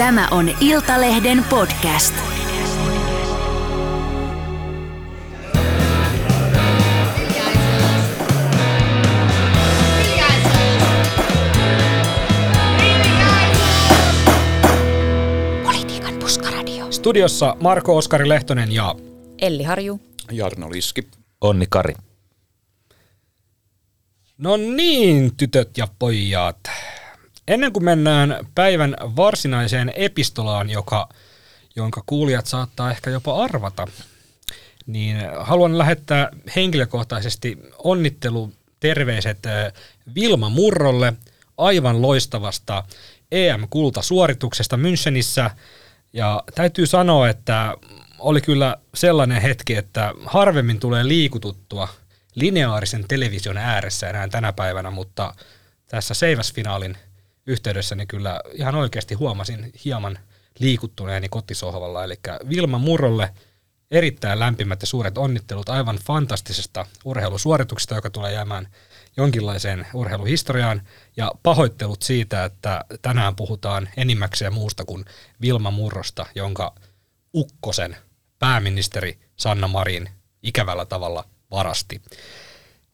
Tämä on Iltalehden podcast. Politiikan puskaradio. Studiossa Marko Oskari Lehtonen ja Elli Harju. Jarno Liski. Onni Kari. No niin, tytöt ja pojat. Ennen kuin mennään päivän varsinaiseen epistolaan, joka, jonka kuulijat saattaa ehkä jopa arvata, niin haluan lähettää henkilökohtaisesti onnittelu terveiset Vilma Murrolle aivan loistavasta EM-kultasuorituksesta Münchenissä. Ja täytyy sanoa, että oli kyllä sellainen hetki, että harvemmin tulee liikututtua lineaarisen television ääressä enää tänä päivänä, mutta tässä Seiväs-finaalin yhteydessä niin kyllä ihan oikeasti huomasin hieman liikuttuneeni kotisohvalla. Eli Vilma Murrolle erittäin lämpimät ja suuret onnittelut aivan fantastisesta urheilusuorituksesta, joka tulee jäämään jonkinlaiseen urheiluhistoriaan, ja pahoittelut siitä, että tänään puhutaan enimmäkseen muusta kuin Vilma Murrosta, jonka ukkosen pääministeri Sanna Marin ikävällä tavalla varasti.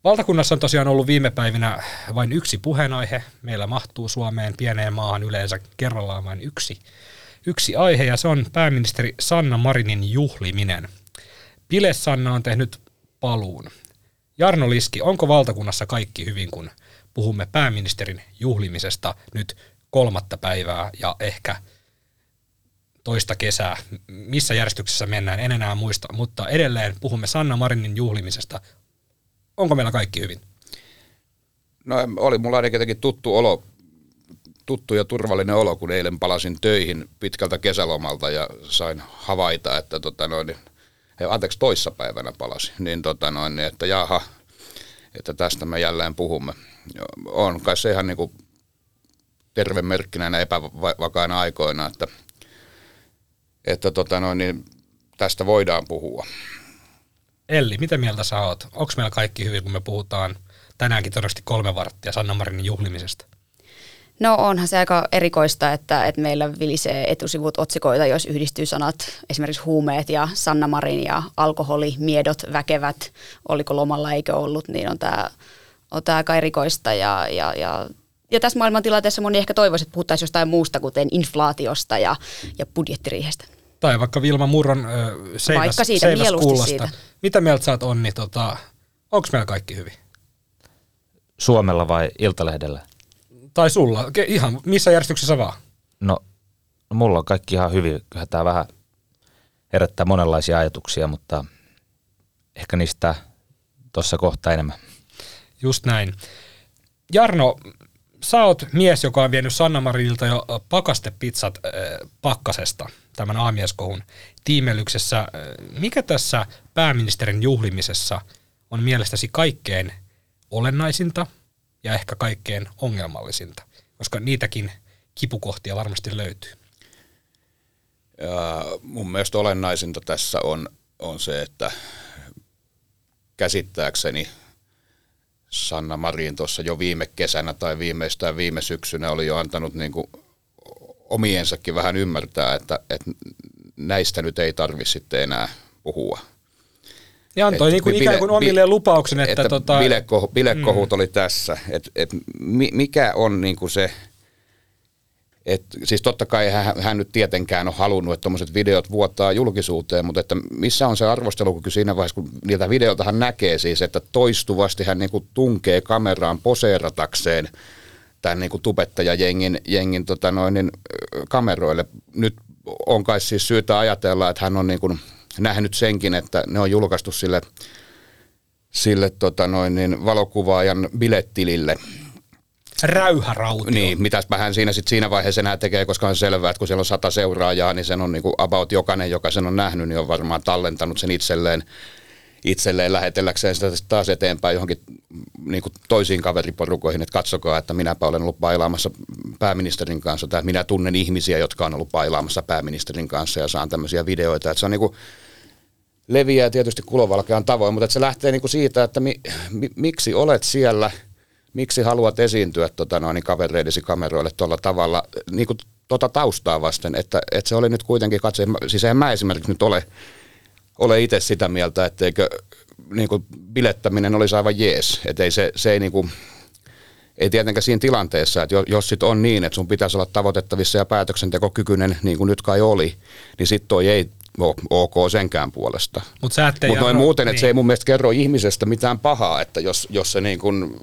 Valtakunnassa on tosiaan ollut viime päivinä vain yksi puheenaihe. Meillä mahtuu Suomeen pieneen maahan yleensä kerrallaan vain yksi, yksi aihe, ja se on pääministeri Sanna Marinin juhliminen. Pile Sanna on tehnyt paluun. Jarno Liski, onko valtakunnassa kaikki hyvin, kun puhumme pääministerin juhlimisesta nyt kolmatta päivää ja ehkä toista kesää. Missä järjestyksessä mennään, en enää muista, mutta edelleen puhumme Sanna Marinin juhlimisesta. Onko meillä kaikki hyvin? No oli mulla ainakin jotenkin tuttu olo, tuttu ja turvallinen olo, kun eilen palasin töihin pitkältä kesälomalta ja sain havaita, että tota noin, anteeksi toissapäivänä palasi, niin, tota noin, että jaha, että tästä me jälleen puhumme. On kai se ihan niin kuin terve merkki näinä epävakaina aikoina, että, että tota noin, niin tästä voidaan puhua. Elli, mitä mieltä sä oot? Onko meillä kaikki hyvin, kun me puhutaan tänäänkin todennäköisesti kolme varttia Sanna Marinin juhlimisesta? No onhan se aika erikoista, että, että meillä vilisee etusivut otsikoita, jos yhdistyy sanat esimerkiksi huumeet ja Sanna Marin ja alkoholi, miedot, väkevät, oliko lomalla eikö ollut, niin on tämä on tää aika erikoista ja, ja, ja ja tässä maailmantilanteessa moni ehkä toivoisi, että puhuttaisiin jostain muusta, kuten inflaatiosta ja, ja budjettiriihestä. Tai vaikka Vilma Murron äh, seiväs, Vaikka siitä, seiväs siitä. Mitä mieltä sä oot Onni? Tota, onko meillä kaikki hyvin? Suomella vai Iltalehdellä? Tai sulla? Ke- Ihan missä järjestyksessä vaan? No, no mulla on kaikki ihan hyvin. Kyllähän tämä vähän herättää monenlaisia ajatuksia, mutta ehkä niistä tuossa kohta enemmän. Just näin. Jarno, sä oot mies, joka on vienyt Sanna Marinilta jo pakastepizzat äh, pakkasesta tämän aamieskohun tiimelyksessä. Mikä tässä pääministerin juhlimisessa on mielestäsi kaikkein olennaisinta ja ehkä kaikkein ongelmallisinta? Koska niitäkin kipukohtia varmasti löytyy. Ja mun mielestä olennaisinta tässä on, on se, että käsittääkseni Sanna Marin tuossa jo viime kesänä tai viimeistään viime syksynä oli jo antanut niin kuin omiensakin vähän ymmärtää, että, että näistä nyt ei tarvitse sitten enää puhua. Ja antoi Et niin kuin bile- ikään kuin bi- omilleen lupauksen, että, että tota, bilekohu, bilekohut oli tässä. Et, et mi, mikä on niin kuin se, et, siis totta kai hän, hän nyt tietenkään on halunnut, että tuommoiset videot vuottaa julkisuuteen, mutta että missä on se arvostelukyky siinä vaiheessa, kun niiltä videolta hän näkee siis, että toistuvasti hän niin tunkee kameraan poseeratakseen tämän niin tubettajajengin jengin, tota noin, niin, kameroille. Nyt on kai siis syytä ajatella, että hän on niin nähnyt senkin, että ne on julkaistu sille, sille tota noin, niin valokuvaajan bilettilille. Räyhärautio. Niin, mitäs hän siinä sit siinä vaiheessa enää tekee, koska on selvää, että kun siellä on sata seuraajaa, niin sen on niin kuin about jokainen, joka sen on nähnyt, niin on varmaan tallentanut sen itselleen, itselleen lähetelläkseen sitä sit taas eteenpäin johonkin niin kuin toisiin kaveriporukoihin, että katsokaa, että minäpä olen ollut bailaamassa pääministerin kanssa, tai minä tunnen ihmisiä, jotka on ollut bailaamassa pääministerin kanssa ja saan tämmöisiä videoita, että se on niin kuin, leviää tietysti kulovalkean tavoin, mutta että se lähtee niin kuin siitä, että mi, mi, miksi olet siellä, miksi haluat esiintyä tota noin, kavereidesi kameroille tuolla tavalla. Niin kuin tota taustaa vasten, että, että se oli nyt kuitenkin katse, siis eihän mä esimerkiksi nyt ole, ole itse sitä mieltä, etteikö niin kuin bilettäminen olisi aivan jees, että ei se, se ei niin kuin, ei tietenkään siinä tilanteessa, että jos sit on niin, että sun pitäisi olla tavoitettavissa ja päätöksentekokykyinen, niin kuin nyt kai oli, niin sitten toi ei ole ok senkään puolesta. Mutta Mutta noin muuten, että niin. se ei mun mielestä kerro ihmisestä mitään pahaa, että jos, jos se niin kuin,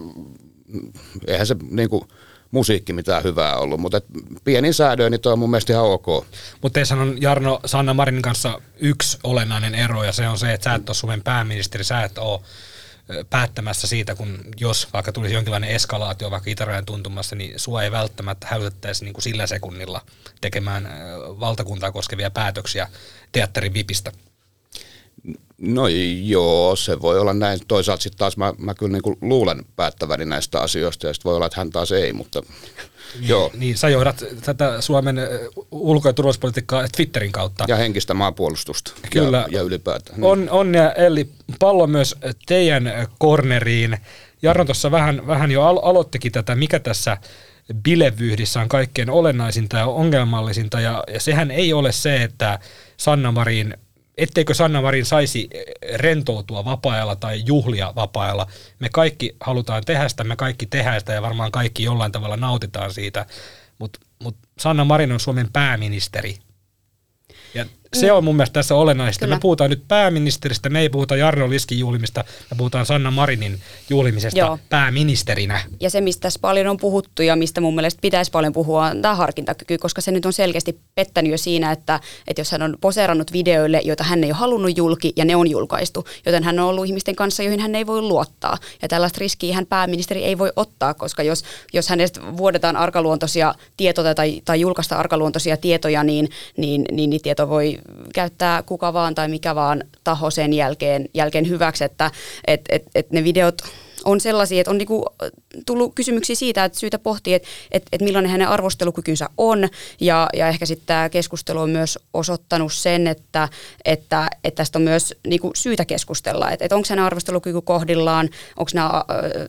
eihän se niin kuin musiikki mitään hyvää ollut, mutta et pienin säädöin, niin toi on mun mielestä ihan ok. Mutta teissä on Jarno Sanna Marinin kanssa yksi olennainen ero ja se on se, että sä et ole Suomen pääministeri, sä et ole päättämässä siitä, kun jos vaikka tulisi jonkinlainen eskalaatio vaikka itärajan tuntumassa, niin sua ei välttämättä hälytettäisi niin kuin sillä sekunnilla tekemään valtakuntaa koskevia päätöksiä teatterin vipistä. No joo, se voi olla näin. Toisaalta sitten taas mä, mä kyllä niin kuin luulen päättäväni näistä asioista ja sitten voi olla, että hän taas ei, mutta joo. Niin, sä johdat tätä Suomen ulko- ja turvallisuuspolitiikkaa Twitterin kautta. Ja henkistä maanpuolustusta Kyllä. ja, ja ylipäätään. Niin. On, onnea Elli, pallo myös teidän korneriin. Jarno tuossa vähän, vähän jo al- aloittikin tätä, mikä tässä bilevyyhdissä on kaikkein olennaisinta ja ongelmallisinta, ja, ja sehän ei ole se, että Sanna Marin, etteikö Sanna Marin saisi rentoutua vapaa-ajalla tai juhlia vapaa-ajalla. Me kaikki halutaan tehdä sitä, me kaikki tehdään sitä ja varmaan kaikki jollain tavalla nautitaan siitä, mutta mut Sanna Marin on Suomen pääministeri. Se on mun mielestä tässä olennaista. Kyllä. Me puhutaan nyt pääministeristä, me ei puhuta Jarno Liskin juhlimista, me puhutaan Sanna Marinin juhlimisesta Joo. pääministerinä. Ja se, mistä tässä paljon on puhuttu ja mistä mun mielestä pitäisi paljon puhua, on tämä harkintakyky, koska se nyt on selkeästi pettänyt jo siinä, että, että jos hän on poseerannut videoille, joita hän ei ole halunnut julki ja ne on julkaistu, joten hän on ollut ihmisten kanssa, joihin hän ei voi luottaa. Ja tällaista riskiä hän pääministeri ei voi ottaa, koska jos, jos hänestä vuodetaan arkaluontoisia tietoja tai, tai julkaista arkaluontoisia tietoja, niin, niin, niin niitä tietoja voi käyttää kuka vaan tai mikä vaan taho sen jälkeen, jälkeen hyväksi, että et, et, et ne videot on sellaisia, että on niinku tullut kysymyksiä siitä, että syytä pohtia, että, että, että millainen hänen arvostelukykynsä on. Ja, ja ehkä sitten tämä keskustelu on myös osoittanut sen, että, että, että tästä on myös niinku syytä keskustella. Että, että onko hänen arvostelukyky kohdillaan, onko nämä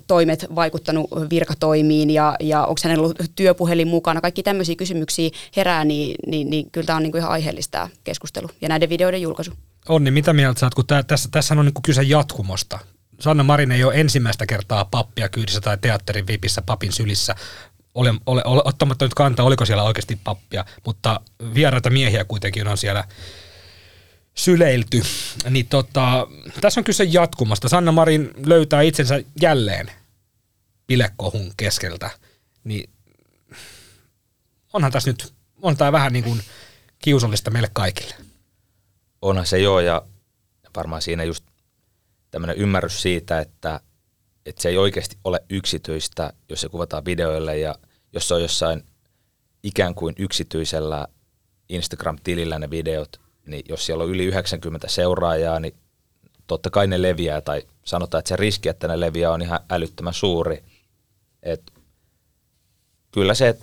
toimet vaikuttanut virkatoimiin ja, ja onko hänellä ollut työpuhelin mukana. Kaikki tämmöisiä kysymyksiä herää, niin, niin, niin kyllä tämä on niinku ihan aiheellista keskustelu ja näiden videoiden julkaisu. Onni, mitä mieltä sä oot, kun tässä, tässä on niin kyse jatkumosta. Sanna Marin ei ole ensimmäistä kertaa pappia kyydissä tai teatterin vipissä papin sylissä. Ole, ole, ole, ottamatta nyt kantaa, oliko siellä oikeasti pappia, mutta vieraita miehiä kuitenkin on siellä syleilty. Niin tota, tässä on kyse jatkumasta. Sanna Marin löytää itsensä jälleen bilekohun keskeltä. Niin onhan tässä nyt, on tämä vähän niin kuin kiusallista meille kaikille. onhan se joo ja varmaan siinä just tämmöinen ymmärrys siitä, että, että se ei oikeasti ole yksityistä, jos se kuvataan videoille ja jos se on jossain ikään kuin yksityisellä Instagram-tilillä ne videot, niin jos siellä on yli 90 seuraajaa, niin totta kai ne leviää tai sanotaan, että se riski, että ne leviää on ihan älyttömän suuri. Et kyllä se,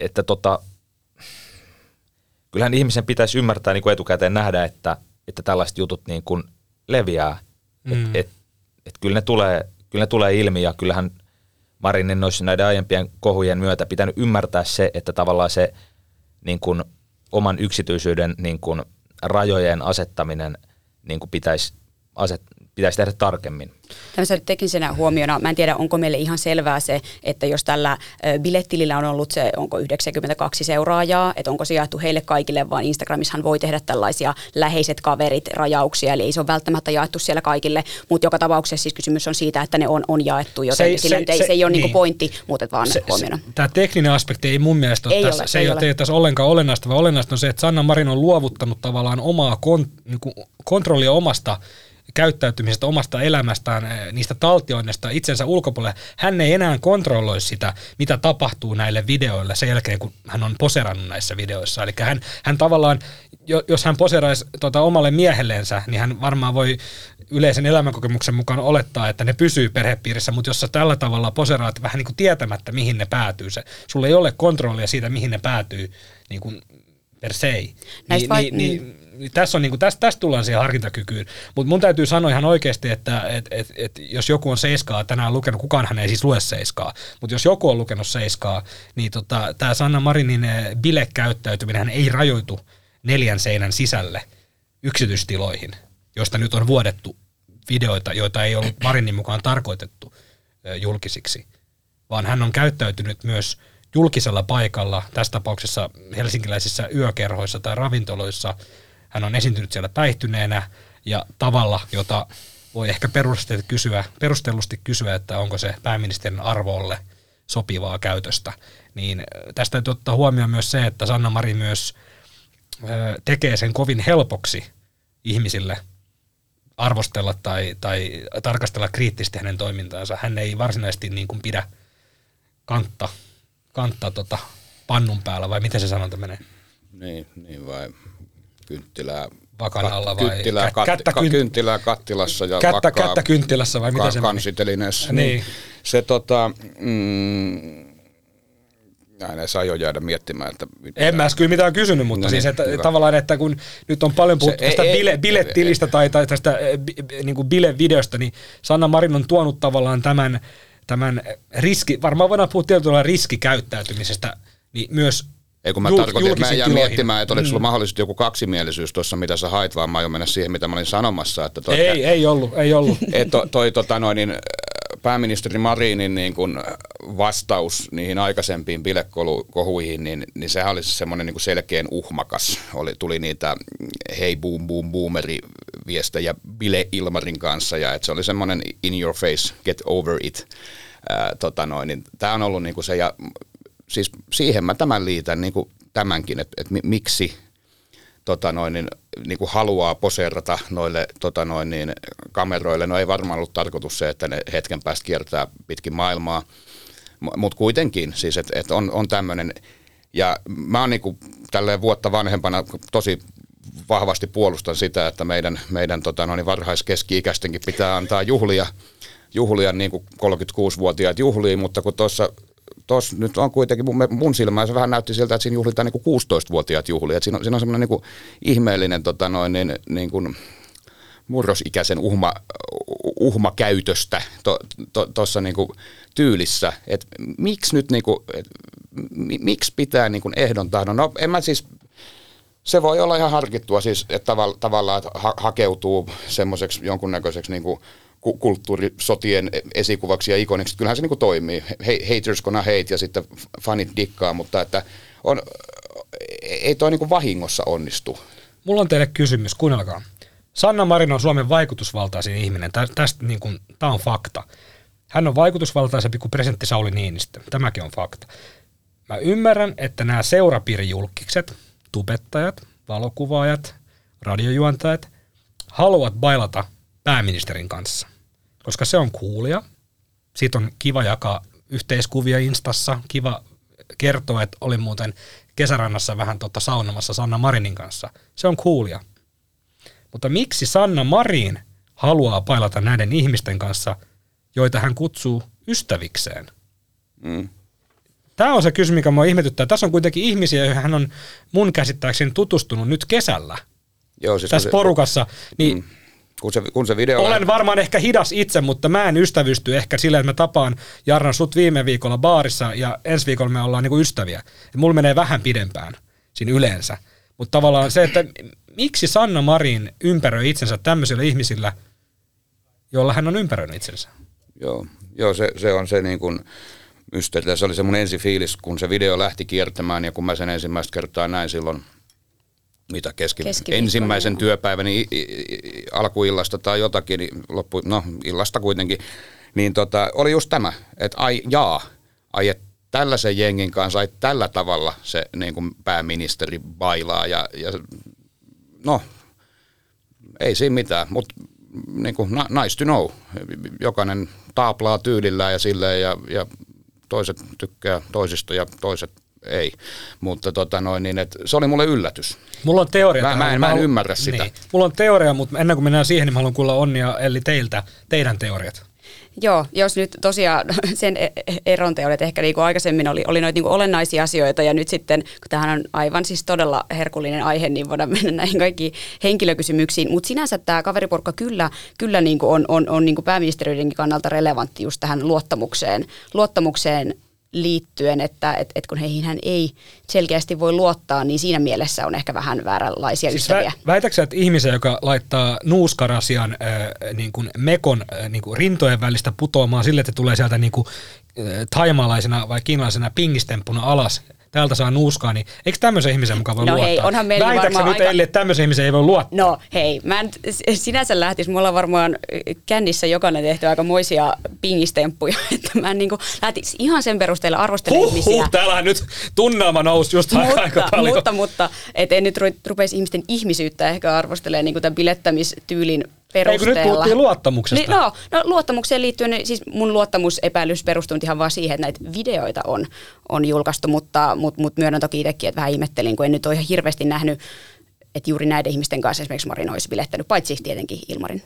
että tota, kyllähän ihmisen pitäisi ymmärtää niin kuin etukäteen nähdä, että, että tällaiset jutut niin kuin leviää. Mm. Et, et, et kyllä, ne tulee, kyllä ne tulee ilmi ja kyllähän Marinin olisi näiden aiempien kohujen myötä pitänyt ymmärtää se, että tavallaan se niin kuin oman yksityisyyden niin kuin rajojen asettaminen niin kuin pitäisi, aset, pitäisi tehdä tarkemmin. Tämmöisenä teknisenä huomiona, mä en tiedä onko meille ihan selvää se, että jos tällä bilettilillä on ollut se, onko 92 seuraajaa, että onko se jaettu heille kaikille, vaan Instagramissahan voi tehdä tällaisia läheiset kaverit rajauksia, eli ei se ole välttämättä jaettu siellä kaikille, mutta joka tapauksessa siis kysymys on siitä, että ne on, on jaettu, joten Se sillä se- ei, se- se, ei ole niin. niinku pointti, mutta vaan se, huomiona. se, tämä tekninen aspekti ei mun mielestä ole Ei tässä, ole, se ei ei ole. ole tässä ollenkaan olennaista, vaan olennaista on se, että Sanna Marin on luovuttanut tavallaan omaa kon, niin kuin kontrollia omasta käyttäytymisestä, omasta elämästään, eh, niistä taltioinnista itsensä ulkopuolelle. Hän ei enää kontrolloi sitä, mitä tapahtuu näille videoille sen jälkeen, kun hän on poserannut näissä videoissa. Eli hän, hän tavallaan, jo- jos hän poseraisi tota, omalle miehellensä, niin hän varmaan voi yleisen elämänkokemuksen mukaan olettaa, että ne pysyy perhepiirissä, mutta jos sä tällä tavalla poseraat vähän niin kuin tietämättä, mihin ne päätyy, se, sulla ei ole kontrollia siitä, mihin ne päätyy niin kuin per se. Näistä Niin, vai- niin, niin, niin tässä, on, niin kuin, tästä, tästä tullaan siihen harkintakykyyn. Mutta mun täytyy sanoa ihan oikeasti, että et, et, et, jos joku on Seiskaa tänään lukenut, kukaan ei siis lue Seiskaa, mutta jos joku on lukenut Seiskaa, niin tota, tämä Sanna Marinin eh, bilekäyttäytyminen ei rajoitu neljän seinän sisälle yksityistiloihin, joista nyt on vuodettu videoita, joita ei ollut Marinin mukaan tarkoitettu eh, julkisiksi, vaan hän on käyttäytynyt myös julkisella paikalla, tässä tapauksessa helsinkiläisissä yökerhoissa tai ravintoloissa. Hän on esiintynyt siellä päihtyneenä ja tavalla, jota voi ehkä kysyä, perustellusti kysyä, että onko se pääministerin arvolle sopivaa käytöstä. Niin tästä täytyy ottaa huomioon myös se, että Sanna Mari myös tekee sen kovin helpoksi ihmisille arvostella tai, tai tarkastella kriittisesti hänen toimintaansa. Hän ei varsinaisesti niin kuin pidä kantta, kantta tota pannun päällä, vai miten se sanonta menee? Niin, niin vai kynttilää, Vakan alla kat- vai kynttilää, kat, kättä ka- kynt- kynttilää kattilassa ja Kättä, vakkaa kättä kynttilässä vai ka- se kansitelineessä. Niin. Se tota, mm, näin ei saa jo jäädä miettimään, että mitä- En mä kyllä mitään kysynyt, mutta No siis niin, että, hyvä. tavallaan, että kun nyt on paljon puhuttu tästä ei- bile, biletilistä tai, tai tästä eh, bi- niin kuin bilevideosta, niin Sanna Marin on tuonut tavallaan tämän, tämän riski, varmaan voidaan puhua tietyllä riskikäyttäytymisestä, niin myös Ei kun mä jul- tarkoitin, että mä jään tiloihin. miettimään, että oliko Mm. sulla mahdollisesti joku kaksimielisyys tuossa, mitä sä hait, vaan mä aion mennä siihen, mitä mä olin sanomassa. Että toi, Ei, ei ollut, ei ollut. Et to, toi tota noin, niin, äh, pääministeri Marinin niin kun vastaus niihin aikaisempiin bilekohuihin, niin, niin sehän oli semmoinen niin selkeän uhmakas. Oli, tuli niitä hei boom boom boomeri viestejä Bile Ilmarin kanssa ja että se oli semmoinen in your face, get over it. Ää, tota noin, niin tämä on ollut niin kuin se ja siis siihen mä tämän liitän niin kuin tämänkin, että, että mi- miksi tota noin, niin, niin kuin haluaa poseerata noille tota noin, niin, kameroille. No ei varmaan ollut tarkoitus se, että ne hetken päästä kiertää pitkin maailmaa, mutta kuitenkin siis, että et on, on tämmöinen. Ja mä oon niin kuin, tälleen vuotta vanhempana tosi vahvasti puolustan sitä, että meidän, meidän tota noin, varhaiskeski-ikäistenkin pitää antaa juhlia, juhlia niin kuin 36-vuotiaat juhliin, mutta kun tuossa tuossa nyt on kuitenkin mun, mun silmään se vähän näytti siltä, että siinä juhlitaan niin kuin 16-vuotiaat juhlia. Että siinä on, siinä on semmoinen niin ihmeellinen tota noin, niin, niin kuin murrosikäisen uhma, uhmakäytöstä tuossa to, to, niin tyylissä. Et miksi nyt, niin kuin, et, mi, miksi pitää niin kuin ehdon tahdon? No en mä siis, se voi olla ihan harkittua siis, että tavalla, tavallaan että ha, hakeutuu semmoiseksi jonkunnäköiseksi niin kuin ku- kulttuurisotien esikuvaksi ja ikoniksi. Kyllähän se niin kuin toimii. Haters gonna hate ja sitten fanit dikkaa, mutta että on, ei toi niin kuin vahingossa onnistu. Mulla on teille kysymys, kuunnelkaa. Sanna Marin on Suomen vaikutusvaltaisin ihminen. Tä, tästä niin kuin, tämä on fakta. Hän on vaikutusvaltaisempi kuin presidentti Sauli Niinistö. Tämäkin on fakta. Mä ymmärrän, että nämä seurapiirijulkikset, tubettajat, valokuvaajat, radiojuontajat haluavat bailata pääministerin kanssa, koska se on kuulia. Siitä on kiva jakaa yhteiskuvia Instassa, kiva kertoa, että olin muuten kesärannassa vähän tota saunomassa Sanna Marinin kanssa. Se on kuulia. Mutta miksi Sanna Marin haluaa pailata näiden ihmisten kanssa, joita hän kutsuu ystävikseen? Mm. Tämä on se kysymys, mikä mua ihmetyttää. Tässä on kuitenkin ihmisiä, joihin hän on mun käsittääkseni tutustunut nyt kesällä Joo, siis tässä se- porukassa. Niin Kun se, kun se video olen varmaan ehkä hidas itse, mutta mä en ystävysty ehkä sillä, että mä tapaan Jarno sut viime viikolla baarissa ja ensi viikolla me ollaan niinku ystäviä. Et mulla menee vähän pidempään siinä yleensä. Mutta tavallaan se, että miksi Sanna Marin ympäröi itsensä tämmöisillä ihmisillä, joilla hän on ympäröinyt itsensä? Joo, joo se, se on se niin kuin mysteeri. Se oli se mun ensifiilis, kun se video lähti kiertämään ja kun mä sen ensimmäistä kertaa näin silloin, mitä keski, ensimmäisen työpäiväni alkuillasta tai jotakin, niin loppu, no illasta kuitenkin, niin tota, oli just tämä, että ai jaa, ai et tällaisen jengin kanssa, ai tällä tavalla se niin kuin pääministeri bailaa ja, ja no ei siinä mitään, mutta niin kuin, nice to know. Jokainen taaplaa tyylillään ja silleen ja, ja toiset tykkää toisista ja toiset ei. Mutta tota noin, niin, et se oli mulle yllätys. Mulla on teoria. Mä- mä en- mä en ymmärrä sitä. Niin. Mulla on teoria, mutta ennen kuin mennään siihen, niin mä haluan kuulla Onni ja Elli teiltä, teidän teoriat. Joo, jos nyt tosiaan sen e- e- eron teolle, ehkä niin kuin aikaisemmin oli, oli noita niin kuin olennaisia asioita ja nyt sitten, kun tämähän on aivan siis todella herkullinen aihe, niin voidaan mennä näihin kaikkiin henkilökysymyksiin. Mutta sinänsä tämä kaveriporukka kyllä, kyllä niin kuin on, on, on niin kuin pääministeriöidenkin kannalta relevantti just tähän luottamukseen, luottamukseen liittyen, että et, et kun heihin hän ei selkeästi voi luottaa, niin siinä mielessä on ehkä vähän vääränlaisia siis ystäviä. Vä, väitäksä, että ihmisen, joka laittaa nuuskarasian äh, niin kuin mekon äh, niin kuin rintojen välistä putoamaan sille, että tulee sieltä niin kuin, äh, taimalaisena vai kiinalaisena pingistemppuna alas, täältä saa nuuskaa, niin eikö tämmöisen ihmisen mukaan voi no luottaa? Hei, onhan meillä Väitätkö nyt aika... Elli, että tämmöisen ihmisen ei voi luottaa? No hei, mä en sinänsä lähtisi, mulla on varmaan kännissä jokainen tehty aika moisia pingistemppuja, että mä en niin lähtisi ihan sen perusteella arvostella huh, ihmisiä. Huh, täällä nyt tunnelma nousi just mutta, aika paljon. Mutta, mutta et en nyt rupeisi ihmisten ihmisyyttä ehkä arvostelemaan niin tämän bilettämistyylin perusteella. Eikö nyt puhuttiin luottamuksesta? Niin, no, no, luottamukseen liittyen, niin siis mun luottamusepäilys perustuu ihan vaan siihen, että näitä videoita on, on julkaistu, mutta, mutta, mutta myönnän toki itsekin, että vähän ihmettelin, kun en nyt ole ihan hirveästi nähnyt, että juuri näiden ihmisten kanssa esimerkiksi Marin olisi bilettänyt, paitsi tietenkin Ilmarin.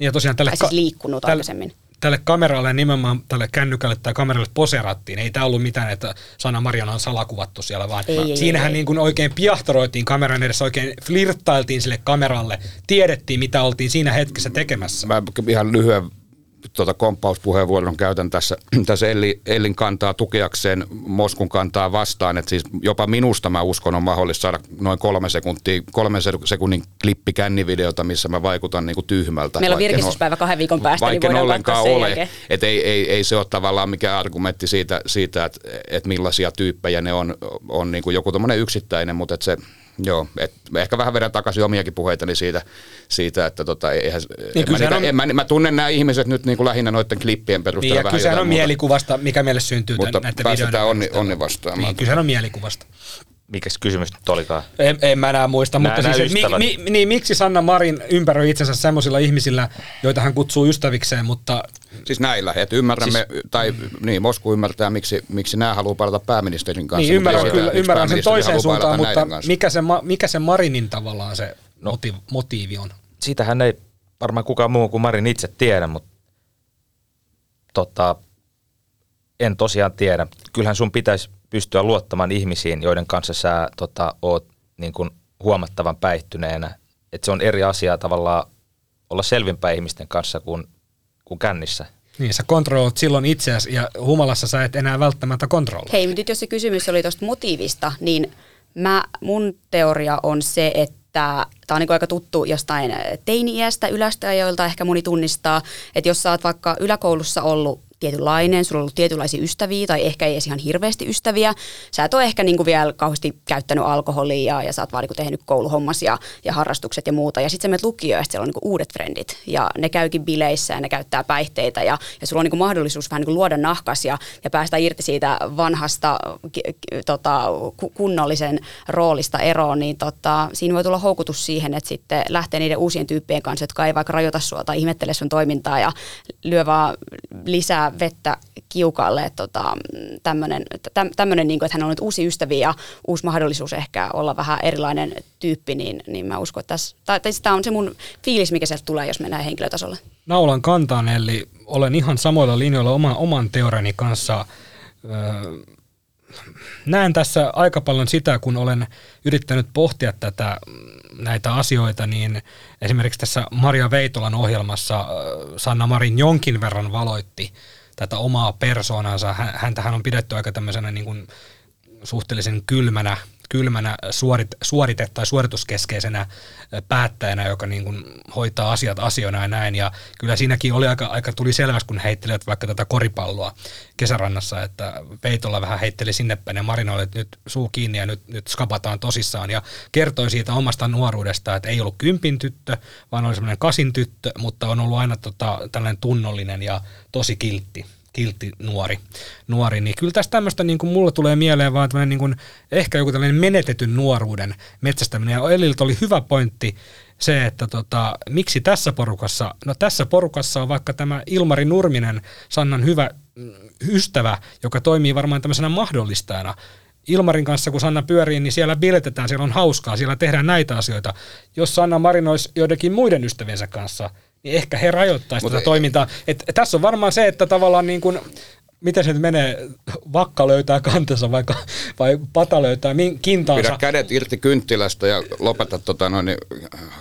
Ja tosiaan tälle, tai siis liikkunut tälle, aikaisemmin tälle kameralle nimenomaan tälle kännykälle tai kameralle poserattiin. Ei tämä ollut mitään, että Sanna Mariana on salakuvattu siellä, vaan ei, siinähän ei, niin kuin oikein piahtoroitiin kameran edessä, oikein flirttailtiin sille kameralle, tiedettiin mitä oltiin siinä hetkessä tekemässä. Mä ihan lyhyen tuota komppauspuheenvuoron käytän tässä, tässä Elli, Ellin kantaa tukeakseen Moskun kantaa vastaan, että siis jopa minusta mä uskon on mahdollista saada noin kolme sekuntia, kolmen sekunnin klippi kännivideota, missä mä vaikutan niin kuin tyhmältä. Meillä on virkistyspäivä kahden viikon päästä, niin niin ollenkaan ole, että ei, ei, ei, se ole tavallaan mikään argumentti siitä, siitä että, että millaisia tyyppejä ne on, on niin kuin joku yksittäinen, mutta se Joo, et ehkä vähän vedän takaisin omiakin puheitani siitä, siitä että tota, eihän, niin en, mä niitä, on, en, mä, mä, tunnen nämä ihmiset nyt niin kuin lähinnä noiden klippien perusteella niin, vähän kysehän on muuta. mielikuvasta, mikä meille syntyy Mutta näiden päästetään onni, onni vastaan. Niin, kysehän on mielikuvasta. Mikäs kysymys nyt olikaan? En, en mä enää muista, nää, mutta siis, mi, mi, niin, miksi Sanna Marin ympäröi itsensä semmoisilla ihmisillä, joita hän kutsuu ystävikseen, mutta... Siis näillä, että ymmärrämme, siis, tai niin, Mosku ymmärtää, miksi, miksi nämä haluaa palata pääministerin kanssa. Niin, ymmärrän, kyllä, ymmärrän sen toiseen suuntaan, mutta mikä se, mikä se Marinin tavallaan se no, motiivi, motiivi on? Siitähän ei varmaan kukaan muu kuin Marin itse tiedä, mutta tota, en tosiaan tiedä. Kyllähän sun pitäisi pystyä luottamaan ihmisiin, joiden kanssa sä tota, oot niin kuin huomattavan päihtyneenä. Et se on eri asia tavallaan olla selvinpäin ihmisten kanssa kuin, kuin kännissä. Niin, sä kontrolloit silloin itseäsi ja humalassa sä et enää välttämättä kontrolloi. Hei, nyt jos se kysymys oli tuosta motiivista, niin mä, mun teoria on se, että tämä on niin aika tuttu jostain teini-iästä yläasteajoilta, ehkä moni tunnistaa, että jos sä oot vaikka yläkoulussa ollut tietynlainen, sulla on ollut tietynlaisia ystäviä tai ehkä ei edes ihan hirveästi ystäviä. Sä et ole ehkä niin kuin vielä kauheasti käyttänyt alkoholia ja, ja sä oot vaan niin kuin tehnyt kouluhommas ja, ja harrastukset ja muuta. Ja sitten sä menet lukioon ja siellä on niin kuin uudet frendit ja ne käykin bileissä ja ne käyttää päihteitä ja, ja sulla on niin kuin mahdollisuus vähän niin kuin luoda nahkas ja, ja päästä irti siitä vanhasta tota, kunnollisen roolista eroon, niin tota, siinä voi tulla houkutus siihen, että sitten lähtee niiden uusien tyyppien kanssa, jotka ei vaikka rajoita sua tai ihmettele sun toimintaa ja lyö vaan lisää vettä kiukalle, tota, tämmöinen, niin kuin, että hän on nyt uusi ystäviä ja uusi mahdollisuus ehkä olla vähän erilainen tyyppi, niin, niin mä uskon, että tässä, tämä on se mun fiilis, mikä sieltä tulee, jos mennään henkilötasolle. Naulan kantaan, eli olen ihan samoilla linjoilla oman, oman teoriani kanssa. Öö, näen tässä aika paljon sitä, kun olen yrittänyt pohtia tätä näitä asioita, niin esimerkiksi tässä Maria Veitolan ohjelmassa Sanna Marin jonkin verran valoitti tätä omaa persoonansa. Häntähän on pidetty aika tämmöisenä niin kuin suhteellisen kylmänä kylmänä suorit, suorite- tai suorituskeskeisenä päättäjänä, joka niin kuin hoitaa asiat asioina ja näin. Ja kyllä siinäkin oli aika, aika tuli selväksi, kun heittelivät vaikka tätä koripalloa kesärannassa, että Peitolla vähän heitteli sinne päin ja Marina oli, että nyt suu kiinni ja nyt, nyt skapataan tosissaan. Ja kertoi siitä omasta nuoruudesta, että ei ollut kympin tyttö, vaan oli semmoinen kasin tyttö, mutta on ollut aina tota, tällainen tunnollinen ja tosi kiltti kiltti nuori, nuori, niin kyllä tästä tämmöistä niin kuin mulle tulee mieleen vaan tämmöinen niin kuin, ehkä joku tällainen menetetyn nuoruuden metsästäminen. Ja Eliltä oli hyvä pointti se, että tota, miksi tässä porukassa, no tässä porukassa on vaikka tämä Ilmari Nurminen, Sannan hyvä mm, ystävä, joka toimii varmaan tämmöisenä mahdollistajana. Ilmarin kanssa, kun Sanna pyörii, niin siellä biletetään, siellä on hauskaa, siellä tehdään näitä asioita. Jos Sanna marinoisi joidenkin muiden ystäviensä kanssa, niin ehkä he rajoittaisivat tätä toimintaa. Et tässä on varmaan se, että tavallaan niin kuin, miten se nyt menee, vakka löytää kantensa vaikka, vai pata löytää kintaansa. Pidä kädet irti kynttilästä ja lopeta tota noin, niin,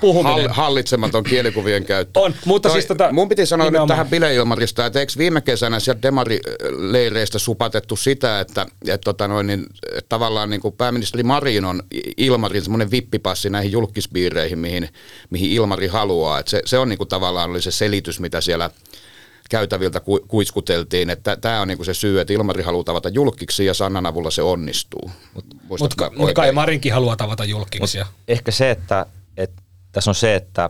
Puhuminen. hallitsematon kielikuvien käyttö. On, mutta siis tota- Mun piti sanoa nimenomaan. nyt tähän bileilmarista, että eikö viime kesänä sieltä demarileireistä supatettu sitä, että, että, tota noin, niin, että tavallaan niin kuin pääministeri Marin on Ilmarin semmoinen vippipassi näihin julkispiireihin, mihin, mihin Ilmari haluaa. Että se, se on niin kuin tavallaan oli se selitys, mitä siellä käytäviltä ku, kuiskuteltiin, että tämä on niinku se syy, että Ilmari haluaa tavata julkiksi ja Sannan avulla se onnistuu. Mutta mä mut kai oikein? Marinkin haluaa tavata julkiksi. Ehkä se, että, että tässä on se, että,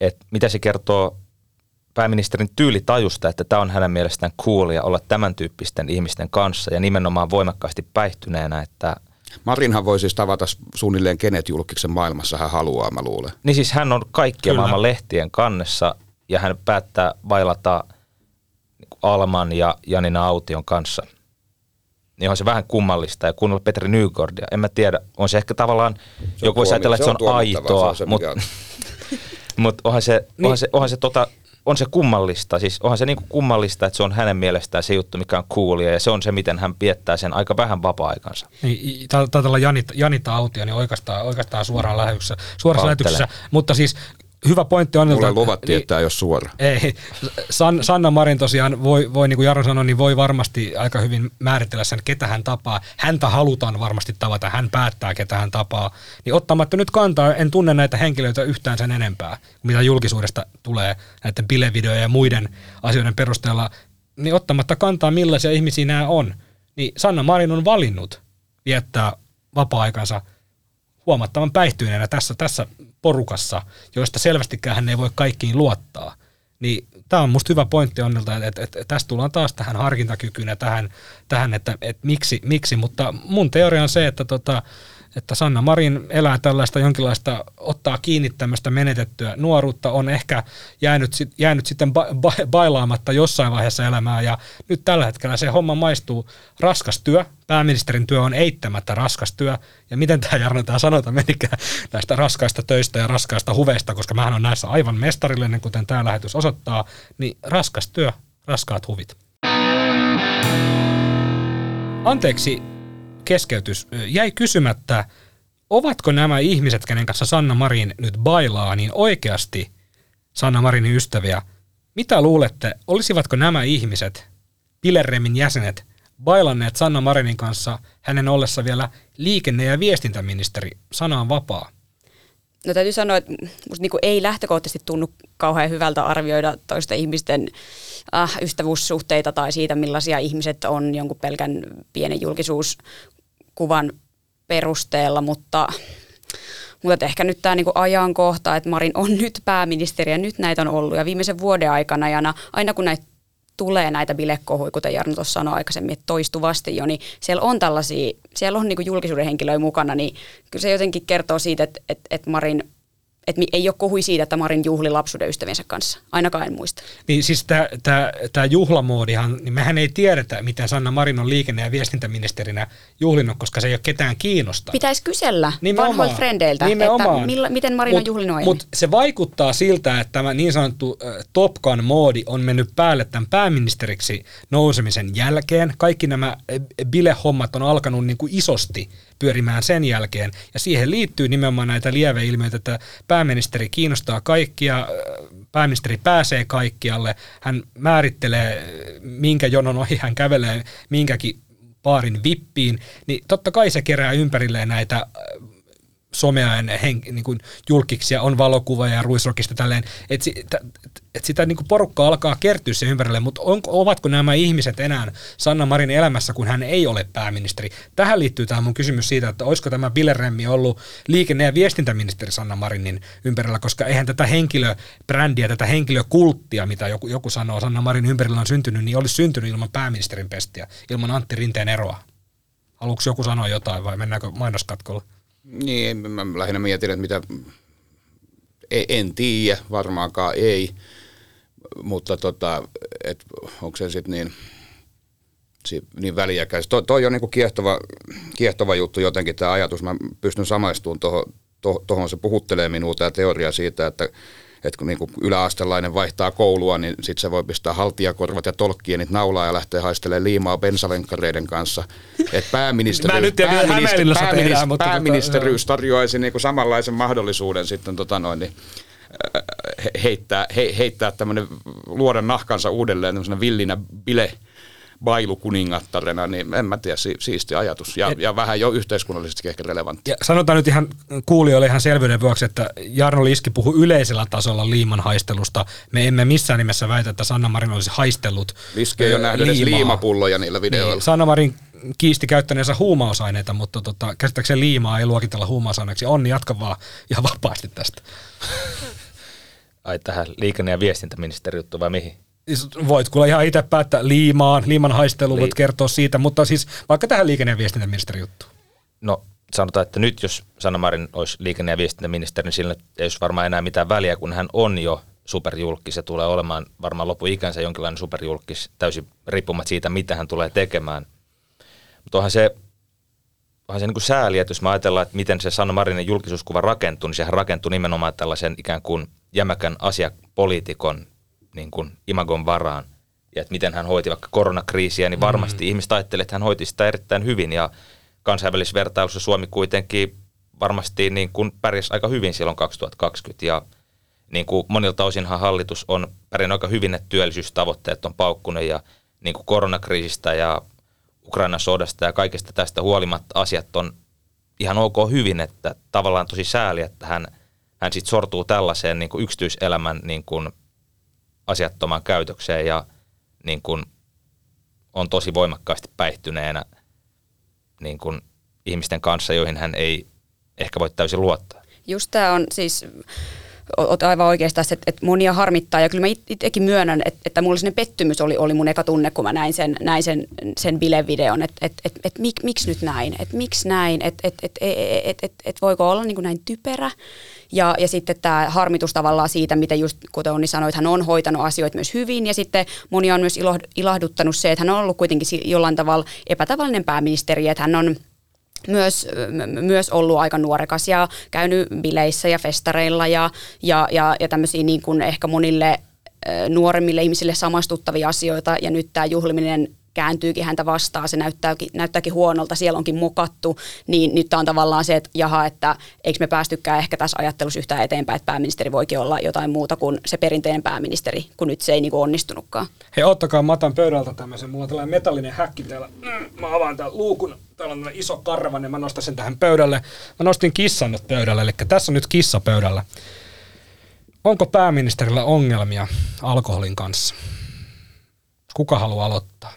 että mitä se kertoo pääministerin tyylitajusta, että tämä on hänen mielestään coolia olla tämän tyyppisten ihmisten kanssa ja nimenomaan voimakkaasti päihtyneenä, että Marinhan voi siis tavata suunnilleen kenet julkiksen maailmassa hän haluaa, mä luulen. niin siis hän on kaikkien Kyllä. maailman lehtien kannessa ja hän päättää vailata niin kuin Alman ja Janina Aution kanssa. Niin on se vähän kummallista ja kuunnella Petri Nygårdia. En mä tiedä, on se ehkä tavallaan, Se on joku voisi ajatella, että se on, se aitoa, on se, mutta. Mut onhan se, Niin. onhan se, onhan se, tota, on se kummallista, siis onhan se niinku kummallista, että se on hänen mielestään se juttu, mikä on coolia ja se on se, miten hän viettää sen aika vähän vapaa-aikansa. Niin, taitaa olla Janita, Janita Autio, niin oikeastaan, oikeastaan suoraan lähetyksessä, suorassa lähetyksessä. Mutta siis hyvä pointti on, Mulle luvattiin, niin- että tämä ei ole suora. Ei, San, Sanna Marin tosiaan voi, voi, niin kuin Jaro sanoi, niin voi varmasti aika hyvin määritellä sen, ketä hän tapaa. Häntä halutaan varmasti tavata, hän päättää, ketä hän tapaa. Niin ottamatta nyt kantaa, en tunne näitä henkilöitä yhtään sen enempää, mitä julkisuudesta tulee näiden bilevideojen ja muiden asioiden perusteella, niin ottamatta kantaa, millaisia ihmisiä nämä on, niin Sanna Marin on valinnut viettää vapaa-aikansa huomattavan päihtyneenä tässä, tässä porukassa, joista selvästikään hän ei voi kaikkiin luottaa. Niin tämä on musta hyvä pointti Onnilta, että, että, että tästä tullaan taas tähän harkintakykyyn ja tähän, tähän että, että miksi, miksi, mutta mun teoria on se, että, tota, että Sanna Marin elää tällaista jonkinlaista, ottaa kiinni tämmöistä menetettyä nuoruutta, on ehkä jäänyt, jäänyt sitten ba, ba, bailaamatta jossain vaiheessa elämää. Ja nyt tällä hetkellä se homma maistuu. Raskas työ, pääministerin työ on eittämättä raskas työ. Ja miten tämä Jarno tämä sanota menikään näistä raskaista töistä ja raskaista huveista, koska mähän on näissä aivan mestarillinen, kuten tämä lähetys osoittaa, niin raskas työ, raskaat huvit. Anteeksi keskeytys. Jäi kysymättä, ovatko nämä ihmiset, kenen kanssa Sanna Marin nyt bailaa, niin oikeasti Sanna Marinin ystäviä? Mitä luulette, olisivatko nämä ihmiset, Pilerremin jäsenet, bailanneet Sanna Marinin kanssa hänen ollessa vielä liikenne- ja viestintäministeri? Sana on vapaa. No täytyy sanoa, että musta niinku ei lähtökohtaisesti tunnu kauhean hyvältä arvioida toisten ihmisten äh, ystävyyssuhteita tai siitä, millaisia ihmiset on jonkun pelkän pienen julkisuuskuvan perusteella, mutta, mutta ehkä nyt tämä niinku ajankohta, että Marin on nyt pääministeri ja nyt näitä on ollut ja viimeisen vuoden aikana ja na- aina kun näitä tulee näitä bilekohuja, kuten Jarno tuossa sanoi aikaisemmin, että toistuvasti jo, niin siellä on tällaisia, siellä on niinku julkisuuden henkilöitä mukana, niin kyllä se jotenkin kertoo siitä, että, että, että Marin, mi- ei ole kohui siitä, että Marin juhli lapsuuden ystäviensä kanssa. Ainakaan en muista. Niin siis tämä juhlamoodihan, niin mehän ei tiedetä, miten Sanna Marin on liikenne- ja viestintäministerinä juhlinut, koska se ei ole ketään kiinnostanut. Pitäisi kysellä Nimenomaan. vanhoilta frendeiltä, Nimenomaan. että millä, miten Marin on juhlinut aiemmin. Mutta se vaikuttaa siltä, että tämä niin sanottu äh, Top Gun-moodi on mennyt päälle tämän pääministeriksi nousemisen jälkeen. Kaikki nämä bilehommat on alkanut niin kuin isosti pyörimään sen jälkeen. Ja siihen liittyy nimenomaan näitä lieveilmiöitä, että pääministeri kiinnostaa kaikkia, äh, pääministeri pääsee kaikkialle, hän määrittelee, minkä jonon ohi hän kävelee minkäkin baarin vippiin, niin totta kai se kerää ympärilleen näitä äh, someajan hen, niin kuin julkiksia, on valokuva ja ruisrokista tälleen, että si, et sitä niin kuin porukka alkaa kertyä sen ympärille, mutta onko, ovatko nämä ihmiset enää Sanna Marin elämässä, kun hän ei ole pääministeri? Tähän liittyy tämä mun kysymys siitä, että olisiko tämä Bileremmi ollut liikenne- ja viestintäministeri Sanna Marinin ympärillä, koska eihän tätä henkilöbrändiä, tätä henkilökulttia, mitä joku, joku sanoo Sanna Marin ympärillä on syntynyt, niin olisi syntynyt ilman pääministerin pestiä, ilman Antti Rinteen eroa. Haluatko joku sanoa jotain vai mennäänkö mainoskatkolle? Niin, mä lähinnä mietin, että mitä, en, en tiedä, varmaankaan ei, mutta tota, et onko se sitten niin, niin väliäkäis. To, toi on niinku kiehtova, kiehtova juttu jotenkin tämä ajatus. Mä pystyn samaistumaan tuohon, tuohon se puhuttelee minua tämä teoria siitä, että, että kun niinku yläastelainen vaihtaa koulua, niin sitten se voi pistää haltijakorvat ja tolkkienit naulaa ja lähteä haistelemaan liimaa bensavenkkareiden kanssa. Et pääministeri, Mä nyt tiedän, pääministeri, tehdään, pääministeri, mutta tota, pääministeriys tarjoaisi niinku samanlaisen mahdollisuuden sitten tota noin, niin, äh, he- heittää, he, heittää tämmöinen, luoda nahkansa uudelleen tämmöisenä villinä bile bailukuningattarena, niin en mä tiedä, si- siisti ajatus ja, ja vähän jo yhteiskunnallisesti ehkä relevantti. Ja sanotaan nyt ihan kuulijoille ihan selvyyden vuoksi, että Jarno Liski puhui yleisellä tasolla liiman haistelusta. Me emme missään nimessä väitä, että Sanna Marin olisi haistellut Liski ei ole nähnyt edes liimaa. liimapulloja niillä videoilla. Niin, Sanna Marin kiisti käyttäneensä huumausaineita, mutta tota, käsittääkseni liimaa ei luokitella huumausaineeksi. Onni, jatka vaan ihan vapaasti tästä. Ai tähän liikenne- ja viestintäministeri juttu vai mihin? Siis Voit kuule ihan itse päättää liimaan, liiman haistelu, Li- voit kertoa siitä, mutta siis vaikka tähän liikenne- ja viestintäministeri juttuun. No sanotaan, että nyt jos Sanna Marin olisi liikenne- ja viestintäministeri, niin sillä ei olisi varmaan enää mitään väliä, kun hän on jo superjulkis ja tulee olemaan varmaan lopuikänsä jonkinlainen superjulkis täysin riippumatta siitä, mitä hän tulee tekemään. Mutta onhan se, onhan se niin kuin sääli, että jos me ajatellaan, että miten se Sanna Marinin julkisuuskuva rakentuu, niin sehän rakentuu nimenomaan tällaisen ikään kuin jämäkän asiapoliitikon niin kuin imagon varaan. Ja että miten hän hoiti vaikka koronakriisiä, niin varmasti mm. ihmiset ajattelee, että hän hoiti sitä erittäin hyvin. Ja kansainvälisessä vertailussa Suomi kuitenkin varmasti niin kuin pärjäsi aika hyvin silloin 2020. Ja niin kuin monilta osinhan hallitus on pärjännyt aika hyvin, että työllisyystavoitteet on paukkunut ja niin kuin koronakriisistä ja Ukrainan sodasta ja kaikesta tästä huolimatta asiat on ihan ok hyvin, että tavallaan tosi sääli, että hän, hän sitten sortuu tällaiseen niin kuin yksityiselämän niin kuin asiattomaan käytökseen ja niin kuin on tosi voimakkaasti päihtyneenä niin kuin ihmisten kanssa, joihin hän ei ehkä voi täysin luottaa. Just tämä on siis, oot aivan oikeastaan, että, että monia harmittaa. Ja kyllä mä itsekin myönnän, että, että mulla sellainen pettymys oli, oli mun eka tunne, kun mä näin sen, näin sen, sen bilevideon, että, että, että, että mik, miksi nyt näin, että miksi näin, että, että, että, että, että, että voiko olla niin kuin näin typerä? Ja, ja sitten tämä harmitus tavallaan siitä, miten just kuten Onni sanoi, että hän on hoitanut asioita myös hyvin. Ja sitten monia on myös ilahduttanut se, että hän on ollut kuitenkin jollain tavalla epätavallinen pääministeri, että hän on myös, myös ollut aika nuorekas ja käynyt bileissä ja festareilla ja, ja, ja, ja tämmöisiä niin kuin ehkä monille nuoremmille ihmisille samastuttavia asioita. Ja nyt tämä juhliminen kääntyykin häntä vastaan, se näyttääkin, näyttääkin huonolta, siellä onkin mokattu, niin nyt on tavallaan se, että jaha, että eikö me päästykään ehkä tässä ajattelussa yhtään eteenpäin, että pääministeri voikin olla jotain muuta kuin se perinteinen pääministeri, kun nyt se ei niin kuin onnistunutkaan. Hei, ottakaa matan pöydältä tämmöisen. Mulla on tällainen metallinen häkki täällä. Mm, Mä avaan tämän luukun. Täällä on iso karvan ja mä nostan sen tähän pöydälle. Mä nostin kissan nyt pöydälle, eli tässä on nyt kissa pöydällä. Onko pääministerillä ongelmia alkoholin kanssa? Kuka haluaa aloittaa?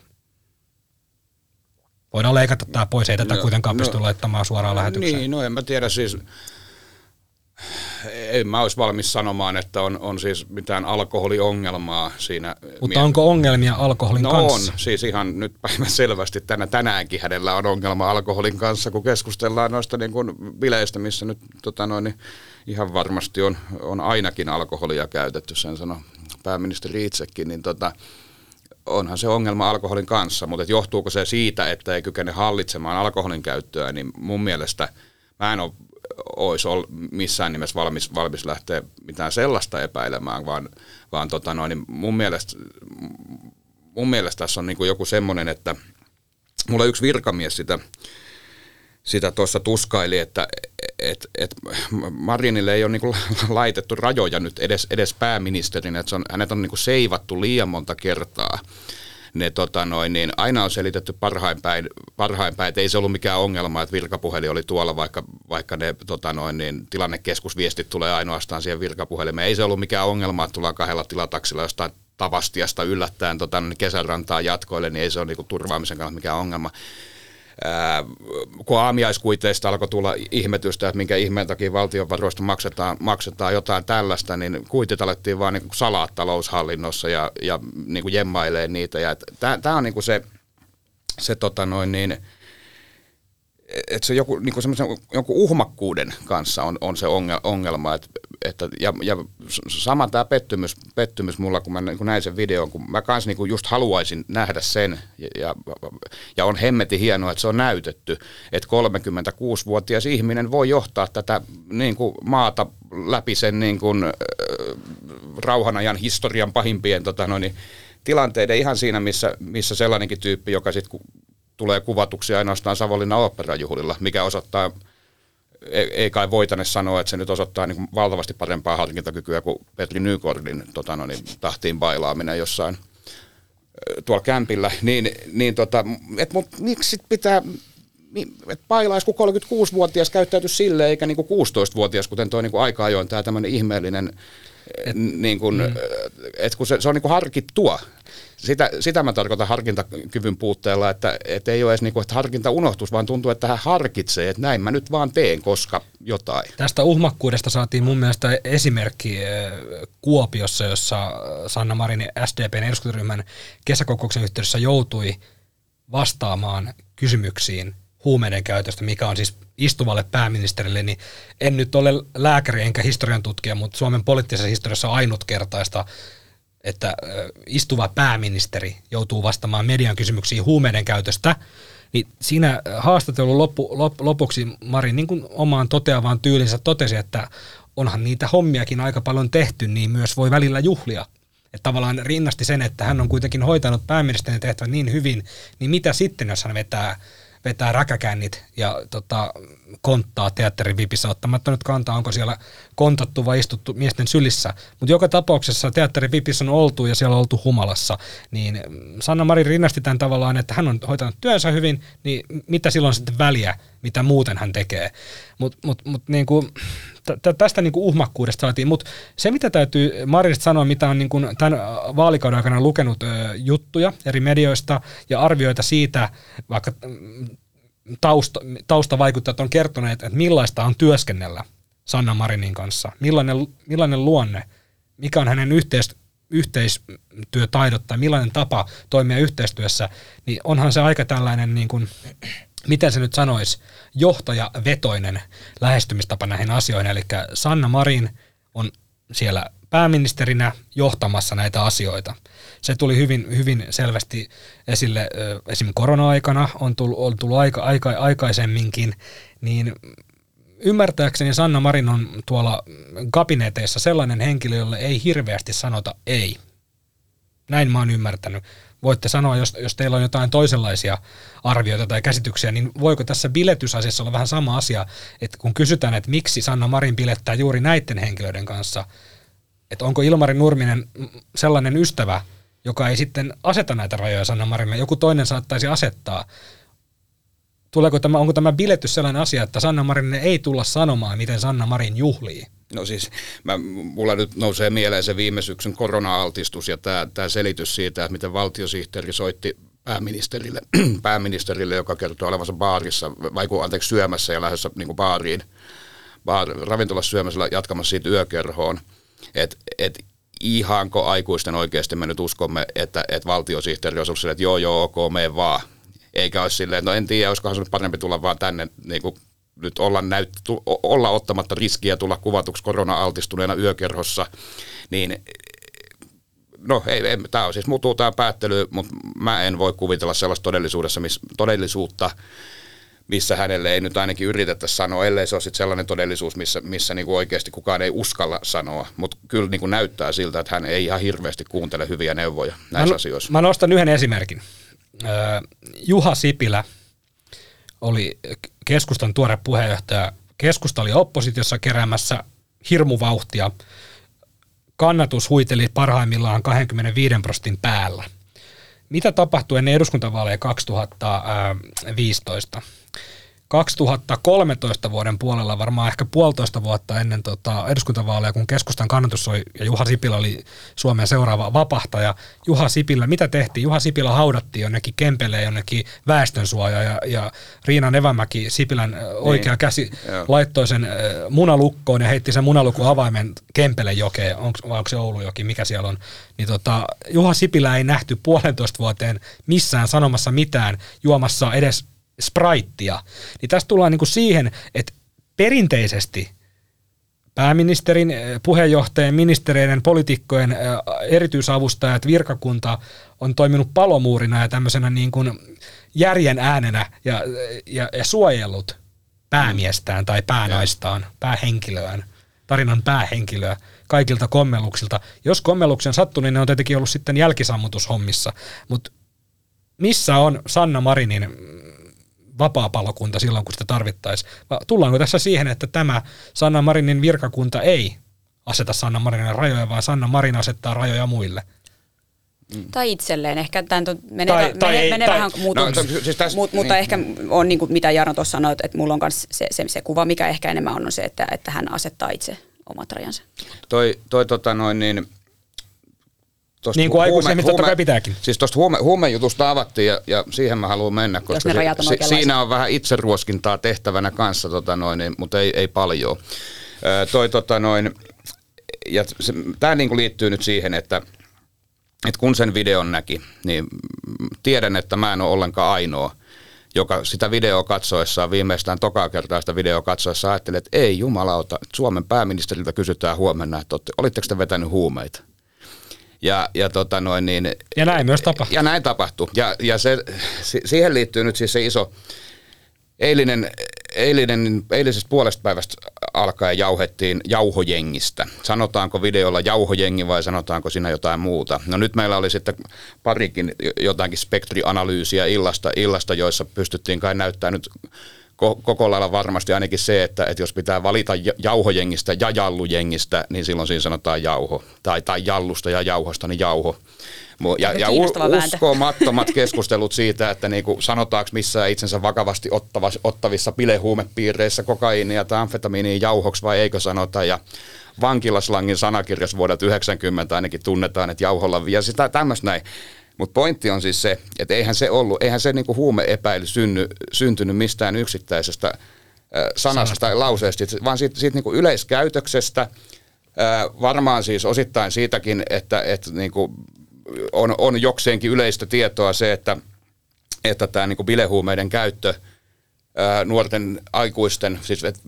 Voidaan leikata tämä pois, ei tätä No, kuitenkaan no, pysty laittamaan suoraan lähetykseen. Niin, no en mä tiedä siis, en mä olisi valmis sanomaan, että on, on siis mitään alkoholiongelmaa siinä. Mutta onko ongelmia alkoholin No kanssa? on, siis ihan nyt päivän selvästi tänä, tänäänkin hänellä on ongelma alkoholin kanssa, kun keskustellaan noista niin kuin bileistä, missä nyt tota noin, niin ihan varmasti on, on ainakin alkoholia käytetty, sen sano pääministeri itsekin, niin tota, onhan se ongelma alkoholin kanssa, mutta johtuuko se siitä, että ei kykene hallitsemaan alkoholin käyttöä, niin mun mielestä mä en ole olisi ol, missään nimessä valmis, valmis lähteä mitään sellaista epäilemään, vaan, vaan tota noin, niin mun, mielestä, mun mielestä tässä on niin joku semmoinen, että mulla yksi virkamies sitä, sitä tuossa tuskaili, että et, et Marinille ei ole niinku laitettu rajoja nyt edes, edes pääministerinä, että on, hänet on niinku seivattu liian monta kertaa. Ne, tota noin, niin aina on selitetty parhain päin, parhain että ei se ollut mikään ongelma, että virkapuhelin oli tuolla, vaikka, vaikka ne tota noin, niin tilannekeskusviestit tulee ainoastaan siihen virkapuhelimeen. Ei se ollut mikään ongelma, että tullaan kahdella tilataksilla jostain Tavastiasta yllättäen tota, kesärantaa jatkoille, niin ei se ole niinku turvaamisen kannalta mikään ongelma ää, kun aamiaiskuiteista alkoi tulla ihmetystä, että minkä ihmeen takia valtionvaroista maksetaan, maksetaan jotain tällaista, niin kuitit alettiin vaan niin salaa taloushallinnossa ja, ja niin kuin jemmailee niitä. Tämä on niin kuin se, se tota noin niin, että se joku, niin kuin jonkun uhmakkuuden kanssa on, on se ongelma, että että, ja, ja sama tämä pettymys, pettymys mulla, kun mä kun näin sen videon, kun mä kanssa niin just haluaisin nähdä sen, ja, ja, ja on hemmeti hienoa, että se on näytetty, että 36-vuotias ihminen voi johtaa tätä niin kuin maata läpi sen niin kuin, äh, rauhanajan historian pahimpien tota, no niin, tilanteiden ihan siinä, missä, missä sellainenkin tyyppi, joka sitten tulee kuvatuksi ainoastaan Savonlinnan oopperajuhlilla, mikä osoittaa – ei, ei kai voitane sanoa, että se nyt osoittaa niin valtavasti parempaa harkintakykyä kuin Petri Nykordin tota, no niin, tahtiin bailaaminen jossain tuolla kämpillä, niin, niin tota, et, mut, miksi sit pitää, että bailaisi, kun 36-vuotias käyttäytyisi silleen, eikä niin 16-vuotias, kuten tuo niin aika ajoin tämä tämmöinen ihmeellinen et, niin kun, mm. et kun se, se on niin harkittua sitä, sitä mä tarkoitan harkintakyvyn puutteella, että, että ei ole edes niin kuin, että harkinta unohtus, vaan tuntuu, että hän harkitsee, että näin mä nyt vaan teen, koska jotain. Tästä uhmakkuudesta saatiin mun mielestä esimerkki Kuopiossa, jossa Sanna Marin SDPn eduskuntaryhmän kesäkokouksen yhteydessä joutui vastaamaan kysymyksiin huumeiden käytöstä, mikä on siis istuvalle pääministerille, niin en nyt ole lääkäri enkä historian tutkija, mutta Suomen poliittisessa historiassa ainutkertaista että istuva pääministeri joutuu vastaamaan median kysymyksiin huumeiden käytöstä, niin siinä haastattelun loppu, lop, lopuksi Marin niin kuin omaan toteavaan tyylinsä totesi, että onhan niitä hommiakin aika paljon tehty, niin myös voi välillä juhlia. Että tavallaan rinnasti sen, että hän on kuitenkin hoitanut pääministerin tehtävän niin hyvin, niin mitä sitten, jos hän vetää vetää räkäkännit ja tota, konttaa teatterin vipissä ottamatta nyt kantaa, onko siellä kontattu vai istuttu miesten sylissä. Mutta joka tapauksessa teatterin vipissä on oltu ja siellä on oltu humalassa. Niin Sanna Mari rinnasti tämän tavallaan, että hän on hoitanut työnsä hyvin, niin mitä silloin sitten väliä, mitä muuten hän tekee. Mutta mut, mut, niin kuin, tästä niin kuin uhmakkuudesta saatiin, mutta se mitä täytyy Marinista sanoa, mitä on niin kuin tämän vaalikauden aikana lukenut juttuja eri medioista ja arvioita siitä, vaikka mm, tausta, taustavaikuttajat on kertoneet, että millaista on työskennellä Sanna Marinin kanssa, millainen, millainen luonne, mikä on hänen yhteis, yhteistyötaidot tai millainen tapa toimia yhteistyössä, niin onhan se aika tällainen niin kuin, miten se nyt sanoisi, johtajavetoinen lähestymistapa näihin asioihin. Eli Sanna Marin on siellä pääministerinä johtamassa näitä asioita. Se tuli hyvin, hyvin selvästi esille esimerkiksi korona-aikana, on tullut, on tullut aika, aika, aikaisemminkin, niin ymmärtääkseni Sanna Marin on tuolla kabineteissa sellainen henkilö, jolle ei hirveästi sanota ei. Näin mä oon ymmärtänyt voitte sanoa, jos, jos teillä on jotain toisenlaisia arvioita tai käsityksiä, niin voiko tässä biletysasiassa olla vähän sama asia, että kun kysytään, että miksi Sanna Marin bilettää juuri näiden henkilöiden kanssa, että onko Ilmari Nurminen sellainen ystävä, joka ei sitten aseta näitä rajoja Sanna Marille, joku toinen saattaisi asettaa. Tuleeko tämä, onko tämä biletys sellainen asia, että Sanna Marin ei tulla sanomaan, miten Sanna Marin juhlii? No siis, mä, mulla nyt nousee mieleen se viime syksyn korona-altistus ja tämä, selitys siitä, että miten valtiosihteeri soitti pääministerille, pääministerille, joka kertoo olevansa baarissa, vai anteeksi syömässä ja lähdössä niin baariin, baar, ravintolassa syömässä jatkamassa siitä yökerhoon. Että et ihanko aikuisten oikeasti me nyt uskomme, että, että valtiosihteeri silleen, että joo joo ok, mene vaan. Eikä olisi silleen, no en tiedä, olisikohan se parempi tulla vaan tänne niin kuin nyt olla, näyt, olla ottamatta riskiä tulla kuvatuksi korona-altistuneena yökerhossa, niin no ei, ei tämä on siis mutuu tämä päättely, mutta mä en voi kuvitella sellaista todellisuudessa, miss, todellisuutta, missä hänelle ei nyt ainakin yritetä sanoa, ellei se ole sit sellainen todellisuus, missä, missä niinku oikeasti kukaan ei uskalla sanoa. Mutta kyllä niinku näyttää siltä, että hän ei ihan hirveästi kuuntele hyviä neuvoja näissä mä, asioissa. Mä nostan yhden esimerkin. Juha Sipilä oli keskustan tuore puheenjohtaja. Keskusta oli oppositiossa keräämässä hirmuvauhtia. Kannatus huiteli parhaimmillaan 25 prosentin päällä. Mitä tapahtui ennen eduskuntavaaleja 2015? 2013 vuoden puolella, varmaan ehkä puolitoista vuotta ennen tota eduskuntavaaleja, kun keskustan kannatus oli, ja Juha Sipilä oli Suomen seuraava vapahtaja. Juha Sipilä, mitä tehtiin? Juha Sipilä haudattiin jonnekin Kempeleen, jonnekin väestönsuoja, ja, ja Riina Nevämäki, Sipilän oikea niin. käsi, Joo. laittoi sen munalukkoon ja heitti sen munalukun avaimen Kempelen jokeen, onko, vai onko se Oulujoki, mikä siellä on. Niin tota, Juha Sipilä ei nähty puolentoista vuoteen missään sanomassa mitään, juomassa edes spraittia, niin tästä tullaan niin kuin siihen, että perinteisesti pääministerin, eh, puheenjohtajien, ministereiden, poliitikkojen eh, erityisavustajat, virkakunta on toiminut palomuurina ja tämmöisenä niin kuin järjen äänenä ja, ja, ja suojellut päämiestään tai päänaistaan, päähenkilöään, tarinan päähenkilöä kaikilta kommelluksilta. Jos kommelluksen sattuu, niin ne on tietenkin ollut sitten jälkisammutushommissa, mutta missä on Sanna Marinin vapaapalokunta silloin, kun sitä tarvittaisiin? Tullaanko tässä siihen, että tämä Sanna Marinin virkakunta ei aseta Sanna Marinin rajoja, vaan Sanna Marin asettaa rajoja muille? Mm. Tai itselleen. Ehkä tämä menee, Tai- menee, tai ei- menee tai- vähän muutun, No, siis tässä- mut, mutta niin. ehkä on niin kuin mitä Jarno tuossa sanoi, että mulla on myös se, se, se kuva, mikä ehkä enemmän on, on se, että, että hän asettaa itse omat rajansa. Toi, toi tota noin niin... tosta Niin kuin huume- aikuisemmista totta huume- kai pitääkin. Siis tuosta huume, huumejutusta avattiin ja, ja siihen mä haluan mennä, koska ne rajat on oikeanlaisia. siinä on vähän itseruoskintaa tehtävänä kanssa, tota noin, niin, mutta ei, ei paljon. Ö, toi tota noin, ja tämä niinku liittyy nyt siihen, että että kun sen videon näki, niin tiedän, että mä en ole ollenkaan ainoa, joka sitä videoa katsoessaan, viimeistään tokaa kertaa sitä videoa katsoessa ajattelee, että ei jumalauta, Suomen pääministeriltä kysytään huomenna, että olitteko te vetänyt huumeita? Ja, ja, tota noin, niin, Ja näin myös tapahtui. ja näin tapahtui. Ja, ja se, si- siihen liittyy nyt siis se iso, eilinen, eilinen, eilisestä puolesta päivästä alkaen jauhettiin jauhojengistä. Sanotaanko videolla jauhojengi vai sanotaanko siinä jotain muuta? No nyt meillä oli sitten parikin jotakin spektrianalyysiä illasta, illasta joissa pystyttiin kai näyttää nyt ko- koko lailla varmasti ainakin se, että, että jos pitää valita ja- jauhojengistä ja jallujengistä, niin silloin siinä sanotaan jauho. Tai, tai jallusta ja jauhosta, niin jauho. Ja, ja uskomattomat keskustelut siitä, että niinku sanotaanko missään itsensä vakavasti ottavassa, ottavissa bilehuumepiireissä kokaiinia tai amfetamiiniin jauhoksi vai eikö sanota. Ja vankilaslangin sanakirjassa vuodelta 90 ainakin tunnetaan, että jauholla ja sitä tämmöistä näin. Mutta pointti on siis se, että eihän se ollut, eihän se niinku huumeepäily synny, syntynyt mistään yksittäisestä sanasta tai lauseesta, vaan siitä, siitä niinku yleiskäytöksestä, varmaan siis osittain siitäkin, että, että niinku on, on jokseenkin yleistä tietoa se, että, että tämä niinku bilehuumeiden käyttö ää, nuorten aikuisten, siis et,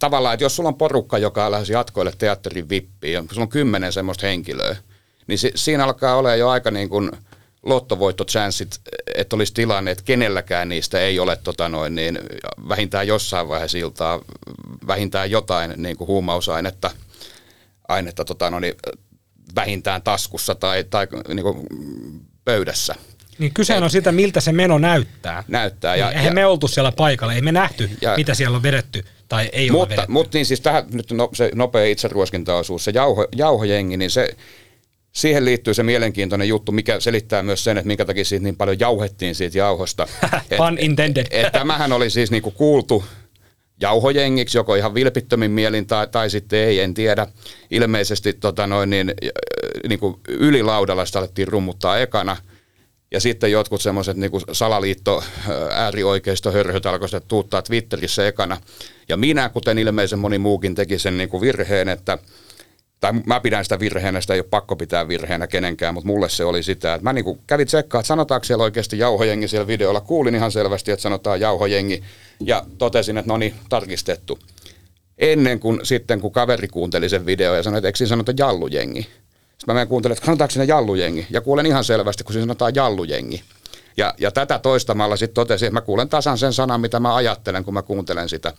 tavallaan, että jos sulla on porukka, joka lähes jatkoille teatterin vippiin, ja sulla on kymmenen semmoista henkilöä, niin si, siinä alkaa olla jo aika niin kuin lottovoittochanssit, että olisi tilanne, että kenelläkään niistä ei ole tota noin, niin vähintään jossain vaiheessa iltaa, vähintään jotain niin kuin huumausainetta ainetta tota noin, vähintään taskussa tai, tai niin kuin pöydässä Niin kyse on siitä, miltä se meno näyttää. näyttää. Ja, Eihän ja, me oltu siellä paikalla, ei me nähty, Ja- mitä siellä on vedetty tai ei ole mutta, vedetty. mutta niin siis tähän nyt no, se nopea itseruoskintaosuus, se jauho, jauhojengi, niin se, siihen liittyy se mielenkiintoinen juttu, mikä selittää myös sen, että minkä takia siitä niin paljon jauhettiin siitä jauhosta. Et- Pun intended. et tämähän oli siis niinku kuultu jauhojengiksi, joko ihan vilpittömin mielin tai, tai sitten ei, en tiedä. Ilmeisesti tota noin, niin, niinku ylilaudalla sitä alettiin rummuttaa ekana. Ja sitten jotkut semmoiset niinku salaliitto ää, äärioikeistohörhöt alkoi sitä tuuttaa Twitterissä ekana. Ja minä, kuten ilmeisen moni muukin, teki sen niinku virheen, että tai mä pidän sitä virheenä, sitä ei ole pakko pitää virheenä kenenkään, mutta mulle se oli sitä, että mä niinku kävin tsekkaa, että sanotaanko siellä oikeasti jauhojengi siellä videolla. Kuulin ihan selvästi, että sanotaan jauhojengi ja totesin, että no niin, tarkistettu. Ennen kuin sitten, kun kaveri kuunteli sen video ja sanoi, että eikö siinä sanota jallujengi. Sitten mä menen kuuntelemaan, että sanotaanko siinä jallujengi. Ja kuulen ihan selvästi, kun siinä sanotaan jallujengi. Ja, ja tätä toistamalla sitten totesin, että mä kuulen tasan sen sanan, mitä mä ajattelen, kun mä kuuntelen sitä.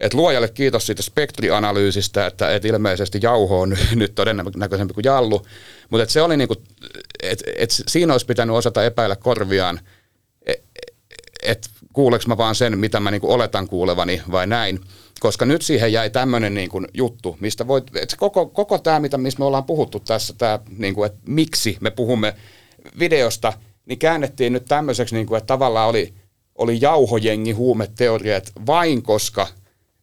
Et luojalle kiitos siitä spektrianalyysistä, että et ilmeisesti jauho on nyt todennäköisempi kuin jallu. Mutta et se oli niinku, että et siinä olisi pitänyt osata epäillä korviaan, että et kuuleks mä vaan sen, mitä mä niinku oletan kuulevani vai näin. Koska nyt siihen jäi tämmöinen niinku juttu, mistä voit, et koko, koko tämä, mitä, mistä me ollaan puhuttu tässä, tämä, niinku, että miksi me puhumme videosta, niin käännettiin nyt tämmöiseksi, niinku, että tavallaan oli, oli jauhojengi huumeteoriat vain koska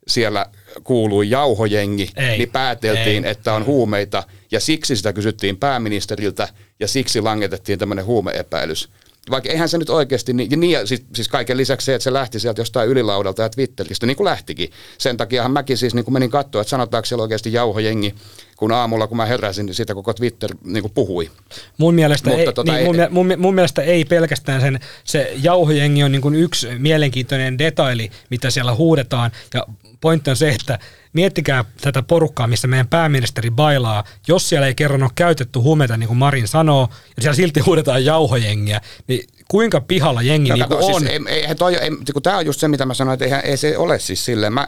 siellä kuului jauhojengi, Ei, niin pääteltiin, ei. että on huumeita, ja siksi sitä kysyttiin pääministeriltä, ja siksi langetettiin tämmöinen huumeepäilys. Vaikka eihän se nyt oikeasti, niin, ja niin, siis, siis kaiken lisäksi se, että se lähti sieltä jostain ylilaudalta ja Twitteristä, niin kuin lähtikin. Sen takiahan mäkin siis niin kuin menin katsoa, että sanotaanko siellä oikeasti jauhojengi, kun aamulla kun mä heräsin, niin siitä koko Twitter niin kuin puhui. Mun mielestä, Mutta ei, tota niin, ei- mun, mun, mun mielestä ei pelkästään sen, se jauhojengi on niin kuin yksi mielenkiintoinen detaili, mitä siellä huudetaan. Ja pointti on se, että miettikää tätä porukkaa, missä meidän pääministeri bailaa. Jos siellä ei kerran ole käytetty huumeita, niin kuin Marin sanoo, ja siellä silti huudetaan jauhojengiä, niin kuinka pihalla jengi No, niin kato, on? Siis, ei, ei, toi, ei, kun tämä on just se, mitä mä sanoin, että eihän, ei se ole siis silleen. Mä,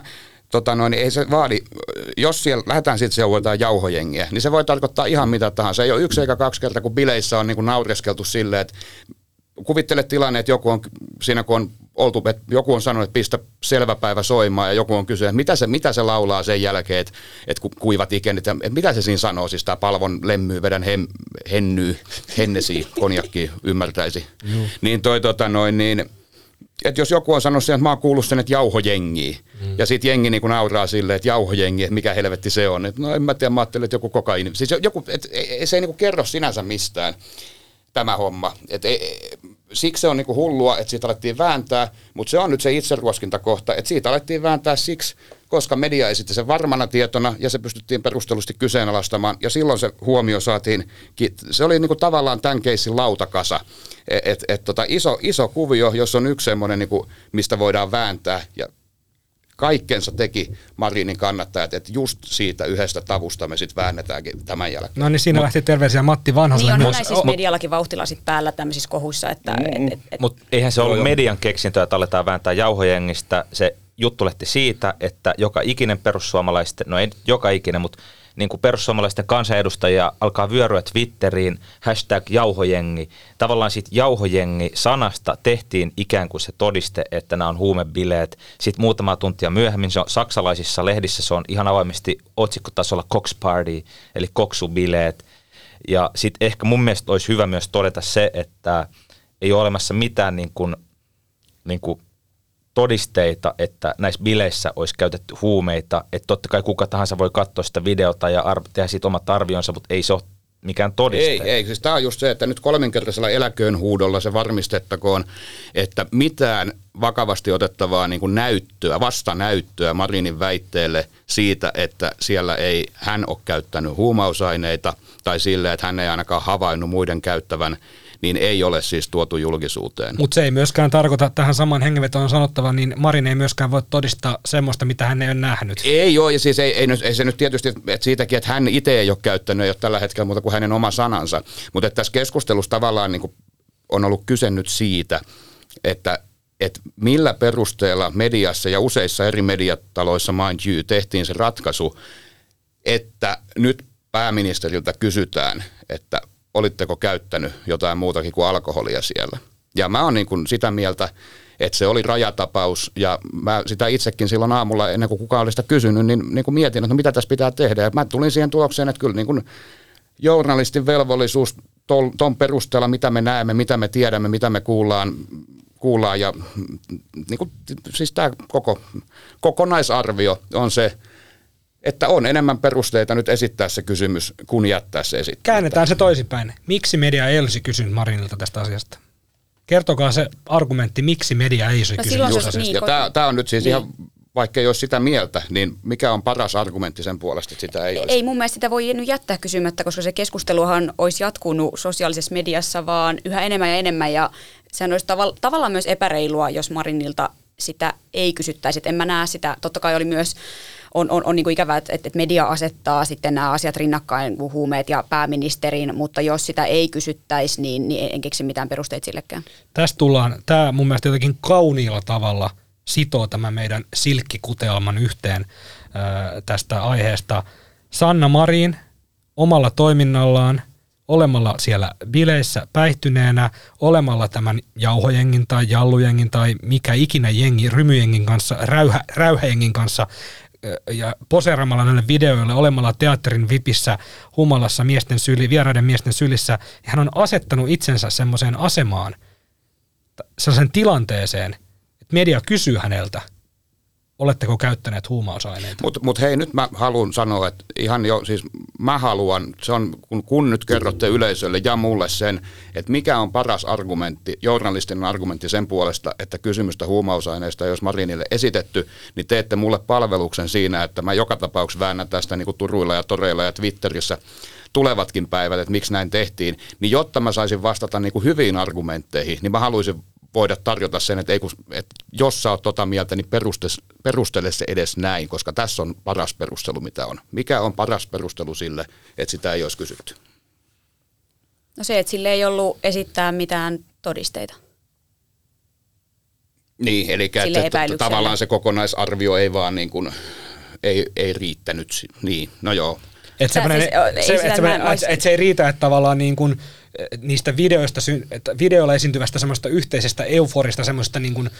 tota noin, ei se vaadi, jos siellä lähdetään siitä seurataan jauhojengiä, niin se voi tarkoittaa ihan mitä tahansa. Ei ole yksi eikä kaksi kertaa, kun bileissä on niin kuin naureskeltu silleen, että kuvittele tilanne, että joku on siinä, kun on oltu, että joku on sanonut, että pistä selvä päivä soimaan ja joku on kysynyt, että mitä se, mitä se laulaa sen jälkeen, että, että kun kuivat ikenit, että mitä se siinä sanoo, siis tämä palvon lemmyy, vedän hem, hennyy, hennesi, konjakki ymmärtäisi. Niin toi tota noin, niin että jos joku on sanonut sen, että mä oon kuullut sen, että jauhojengi, mm. ja sitten jengi niin nauraa silleen, että jauhojengi, että mikä helvetti se on. Et no en mä tiedä, mä ajattelin, että joku kokaini. Siis joku, et, ei- se ei niin kerro sinänsä mistään tämä homma. Et ei, siksi se on niinku hullua, että siitä alettiin vääntää, mutta se on nyt se itseruoskintakohta, että siitä alettiin vääntää siksi, koska media esitti sen varmana tietona ja se pystyttiin perustellusti kyseenalaistamaan ja silloin se huomio saatiin, se oli niinku tavallaan tämän keissin lautakasa, että et, et tota iso, iso kuvio, jos on yksi semmoinen, niinku, mistä voidaan vääntää ja kaikkensa teki Marinin kannattajat, että just siitä yhdestä tavusta me sitten väännetäänkin tämän jälkeen. No niin, siinä lähti terveisiä Matti Vanhaselle. Niin on Mut- näin siis mediallakin vauhtilla sit päällä tämmöisissä kohuissa, että et, et, et, Mutta eihän se ollut joo. median keksintö, että aletaan vääntää jauhojengistä. Se juttu lähti siitä, että joka ikinen perussuomalaisten, no ei joka ikinen, mutta niin kuin perussuomalaisten kansanedustajia alkaa vyöryä Twitteriin, hashtag jauhojengi. Tavallaan siitä jauhojengi-sanasta tehtiin ikään kuin se todiste, että nämä on huumebileet. Sitten muutama tuntia myöhemmin se on saksalaisissa lehdissä, se on ihan avoimesti otsikkotasolla Cox Party, eli koksubileet. Ja sitten ehkä mun mielestä olisi hyvä myös todeta se, että ei ole olemassa mitään niin kuin, niin kuin todisteita, että näissä bileissä olisi käytetty huumeita. Että totta kai kuka tahansa voi katsoa sitä videota ja ar- tehdä siitä omat arvionsa, mutta ei se ole mikään todiste. Ei, ei. Siis tämä on just se, että nyt kolminkertaisella eläköön huudolla se varmistettakoon, että mitään vakavasti otettavaa niin kuin näyttöä, vastanäyttöä Marinin väitteelle siitä, että siellä ei hän ole käyttänyt huumausaineita tai sille, että hän ei ainakaan havainnut muiden käyttävän, niin ei ole siis tuotu julkisuuteen. Mutta se ei myöskään tarkoita tähän saman hengenvetoon sanottava, niin Marin ei myöskään voi todistaa semmoista, mitä hän ei ole nähnyt. Ei ole, ja siis ei, ei, ei se nyt tietysti, että siitäkin, että hän itse ei ole käyttänyt, ei ole tällä hetkellä muuta kuin hänen oma sanansa. Mutta että tässä keskustelussa tavallaan niin kuin on ollut kyse nyt siitä, että että millä perusteella mediassa ja useissa eri mediataloissa, mind you, tehtiin se ratkaisu, että nyt pääministeriltä kysytään, että olitteko käyttänyt jotain muutakin kuin alkoholia siellä. Ja mä oon niin kuin sitä mieltä, että se oli rajatapaus ja mä sitä itsekin silloin aamulla ennen kuin kukaan oli sitä kysynyt, niin, niin kuin mietin, että no mitä tässä pitää tehdä. Ja mä tulin siihen tulokseen, että kyllä niin kuin journalistin velvollisuus tol, ton perusteella, mitä me näemme, mitä me tiedämme, mitä me kuullaan, kuullaan ja mm, niin kuin, siis tämä koko, kokonaisarvio on se, että on enemmän perusteita nyt esittää se kysymys, kuin jättää se esittämättä. Käännetään se toisinpäin. Miksi media ei olisi kysynyt Marinilta tästä asiasta? Kertokaa se argumentti, miksi media ei olisi No kysynyt tästä asiasta. niin, Ja tämä, tämä on nyt siis niin. ihan, vaikka ei ole sitä mieltä, niin mikä on paras argumentti sen puolesta, että sitä ei olisi? Ei mun mielestä sitä voi nyt jättää kysymättä, koska se keskusteluhan olisi jatkunut sosiaalisessa mediassa vaan yhä enemmän ja enemmän ja sehän olisi tavalla, tavallaan myös epäreilua, jos Marinilta sitä ei kysyttäisi. Et en mä näe sitä, totta kai oli myös, on, on, on niin kuin ikävää, että, että media asettaa sitten nämä asiat rinnakkain, kuin huumeet ja pääministerin, mutta jos sitä ei kysyttäisi, niin, niin en keksi mitään perusteita sillekään. Tästä tullaan, tämä mun mielestä jotenkin kauniilla tavalla sitoo tämän meidän silkkikutelman yhteen ää, tästä aiheesta. Sanna Marin omalla toiminnallaan, olemalla siellä bileissä päihtyneenä, olemalla tämän jauhojengin tai jallujengin tai mikä ikinä jengi, rymyjengin kanssa, räyhä, räyhäjengin kanssa ja poseeramalla näille videoille, olemalla teatterin vipissä, humalassa miesten syli, vieraiden miesten sylissä, ja hän on asettanut itsensä semmoiseen asemaan, sellaisen tilanteeseen, että media kysyy häneltä, oletteko käyttäneet huumausaineita? Mutta mut hei, nyt mä haluan sanoa, että ihan jo, siis mä haluan, se on, kun, kun nyt kerrotte yleisölle ja mulle sen, että mikä on paras argumentti, journalistinen argumentti sen puolesta, että kysymystä huumausaineista, jos Marinille esitetty, niin teette mulle palveluksen siinä, että mä joka tapauksessa väännän tästä niin kuin Turuilla ja Toreilla ja Twitterissä tulevatkin päivät, että miksi näin tehtiin, niin jotta mä saisin vastata niin kuin hyviin argumentteihin, niin mä haluaisin voida tarjota sen, että, ei kun, että jos sä oot tota mieltä, niin peruste, perustele se edes näin, koska tässä on paras perustelu, mitä on. Mikä on paras perustelu sille, että sitä ei olisi kysytty? No se, että sille ei ollut esittää mitään todisteita. Niin, eli että, että tavallaan se kokonaisarvio ei vaan niin kuin, ei, ei riittänyt. Niin, no joo. Että siis, se, et et se ei riitä, että tavallaan niin kuin, niistä videoista, että videolla esiintyvästä semmoista yhteisestä euforista, semmoista niin kuin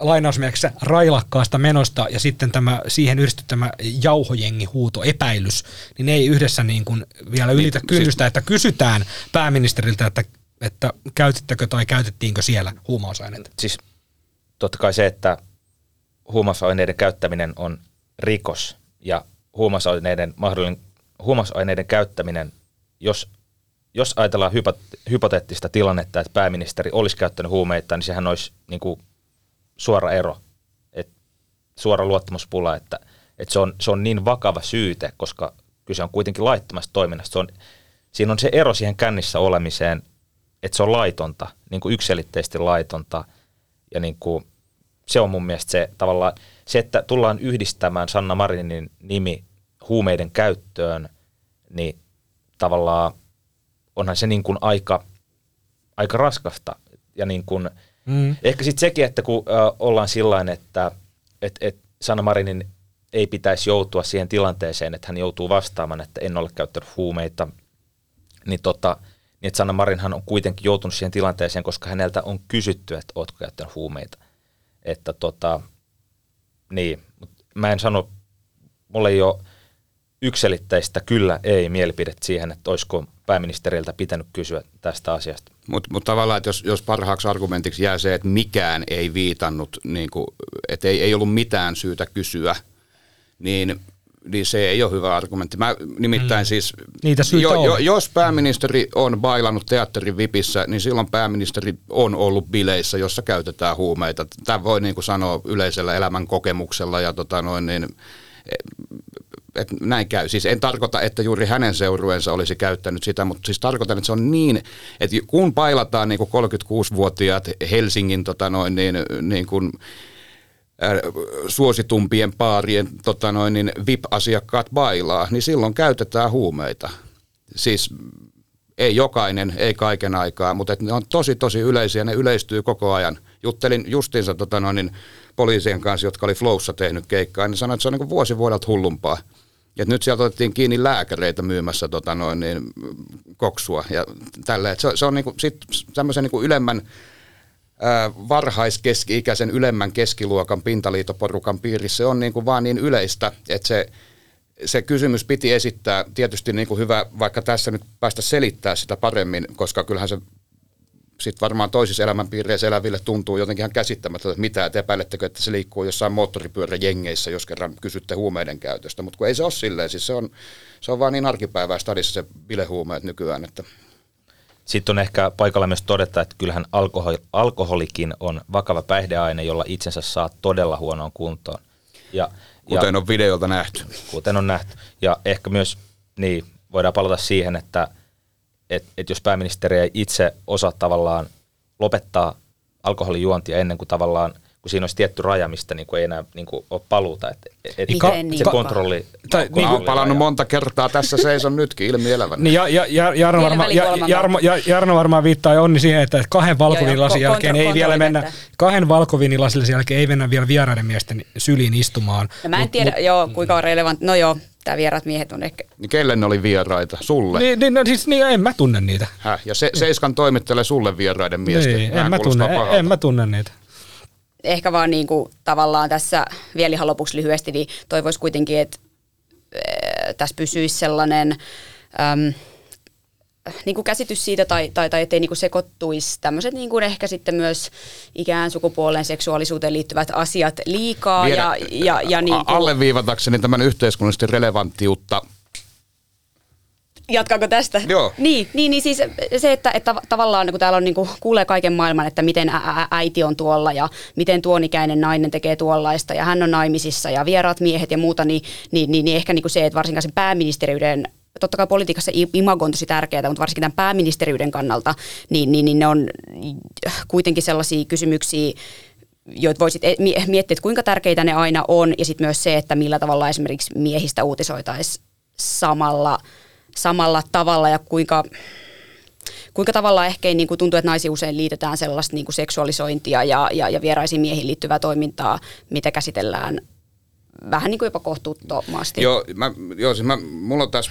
lainausmerkissä railakkaasta menosta ja sitten tämä siihen yhdistetty tämä jauhojengi huuto, epäilys, niin ne ei yhdessä niin kuin vielä ylitä Niin, kynnystä, että kysytään pääministeriltä, että, että käytittekö tai käytettiinkö siellä huumausaineita. Siis totta kai se, että huumausaineiden käyttäminen on rikos ja huumausaineiden mahdollinen huumausaineiden käyttäminen, jos, jos ajatellaan hypo, hypoteettista tilannetta, että pääministeri olisi käyttänyt huumeita, niin sehän olisi niin kuin suora ero, et suora luottamuspula, että, että se, on, se on niin vakava syyte, koska kyse on kuitenkin laittomasta toiminnasta. Se on, siinä on se ero siihen kännissä olemiseen, että se on laitonta, niin kuin yksilitteisesti laitonta, ja niin kuin, se on mun mielestä se tavallaan, se, että tullaan yhdistämään Sanna Marinin nimi huumeiden käyttöön, niin tavallaan onhan se niin kuin aika, aika raskasta. Ja niin kuin, Mm. Ehkä sitten sekin, että kun äh, ollaan sillain, että et, et Sanna Marinin ei pitäisi joutua siihen tilanteeseen, että hän joutuu vastaamaan, että en ole käyttänyt huumeita, niin, tota, niin että Sanna Marinhan on kuitenkin joutunut siihen tilanteeseen, koska häneltä on kysytty, että ootko käyttänyt huumeita. Että tota, niin, mut mä en sano, mulla ei ole yksilitteistä kyllä ei mielipidettä siihen, että olisiko pääministeriltä pitänyt kysyä tästä asiasta. Mutta mut tavallaan, että jos, jos parhaaksi argumentiksi jää se, että mikään ei viitannut, niin kuin, että ei, ei ollut mitään syytä kysyä, niin, niin se ei ole hyvä argumentti. Mä nimittäin mm. siis, Niitä syitä on. jos pääministeri on bailannut teatterin vipissä, niin silloin pääministeri on ollut bileissä, jossa käytetään huumeita. Tämä voi niin kuin sanoa yleisellä elämän kokemuksella ja tota noin, niin, että näin käy. Siis en tarkoita, että juuri hänen seurueensa olisi käyttänyt sitä, mutta siis tarkoitan, että se on niin, että kun pailataan niin kuin 36-vuotiaat Helsingin tota noin, niin, niin kuin, äh, suositumpien paarien tota noin, niin VIP-asiakkaat bailaa, niin silloin käytetään huumeita. Siis ei jokainen, ei kaiken aikaa, mutta ne on tosi tosi yleisiä, ne yleistyy koko ajan. Juttelin justiinsa tota noin, niin poliisien kanssa, jotka oli Flowssa tehnyt keikkaa, niin sanoin, että se on niin vuosi vuodelta hullumpaa. Et nyt sieltä otettiin kiinni lääkäreitä myymässä tota noin, niin, koksua ja. Et Se, se on niinku, sit tämmöisen niinku ylemmän varhaiskeski-ikäisen ylemmän keskiluokan pintaliitoporukan piirissä on niinku vaan niin yleistä, että se, se kysymys piti esittää tietysti niin kuin hyvä, vaikka tässä nyt päästä selittää sitä paremmin, koska kyllähän se sitten varmaan toisissa elämänpiireissä eläville tuntuu jotenkin ihan käsittämätöntä, että mitä, että epäilettekö, että se liikkuu jossain moottoripyöräjengeissä, jos kerran kysytte huumeiden käytöstä. Mutta kun ei se ole silleen, siis se on, se on vaan niin arkipäivää stadissa se bilehuumeet nykyään, että Sitten on ehkä paikalla myös todeta, että kyllähän alkohol, alkoholikin on vakava päihdeaine, jolla itsensä saa todella huonoon kuntoon. Ja, kuten ja, on videolta nähty. kuten on nähty. Ja ehkä myös, niin, voidaan palata siihen, että et, et jos pääministeri ei itse osaa tavallaan lopettaa alkoholijuontia ennen kuin tavallaan, kun siinä olisi tietty raja, mistä niin kuin ei enää niin kuin ole paluuta. Et, et, niin? se Ka- kontrolli... tai niin on kuin- palannut monta kertaa tässä seison nytkin ilmielävänä. Niin ja, ja, ja, Jarno, varma, ja. Jarmo, ja, Jarno varmaan viittaa ja Onni siihen, että kahden valkovinilasin jälkeen kontro- ei vielä mennä, kahden valkovinilasin jälkeen ei mennä vielä vieraiden miesten syliin istumaan. No mä en Mut- tiedä, mut- joo, kuinka on relevantti. No joo, tämä vieraat miehet on ehkä. Niin kelle ne oli vieraita? Sulle? Niin, niin, no, siis, niin, en mä tunne niitä. Häh? Ja se, Seiskan toimittelee sulle vieraiden miesten. Niin, en, mä tunne, en, pahalta. en mä tunne niitä. Ehkä vaan niin kuin, tavallaan tässä vielä ihan lopuksi lyhyesti, niin toivoisi kuitenkin, että äh, tässä pysyisi sellainen äm, niin kuin käsitys siitä tai, tai, tai ettei niin kuin sekoittuisi tämmöiset niin kuin ehkä sitten myös ikään sukupuoleen, seksuaalisuuteen liittyvät asiat liikaa. Ja, ja, ja niin kuin, alleviivatakseni tämän yhteiskunnallisesti relevanttiutta Jatkaako tästä? Joo. Niin, niin, niin siis se, että, että tavallaan kun täällä on, niin kuin, kuulee kaiken maailman, että miten ä- äiti on tuolla ja miten tuonikäinen nainen tekee tuollaista ja hän on naimisissa ja vieraat miehet ja muuta, niin, niin, niin, niin ehkä niin kuin se, että varsinkaan sen pääministeriyden totta kai politiikassa imago on tosi tärkeää, mutta varsinkin tämän pääministeriyden kannalta, niin, niin, niin ne on kuitenkin sellaisia kysymyksiä, joita voisit e- miettiä, että kuinka tärkeitä ne aina on, ja sitten myös se, että millä tavalla esimerkiksi miehistä uutisoitaisiin samalla – samalla tavalla ja kuinka, kuinka tavalla ehkä niin kuin tuntuu, että naisiin usein liitetään sellaista niin kuin seksuaalisointia ja, ja, ja vieraisiin miehiin liittyvää toimintaa, mitä käsitellään vähän niin kuin jopa kohtuuttomasti. Joo, mä, joo siis mä, mulla on tässä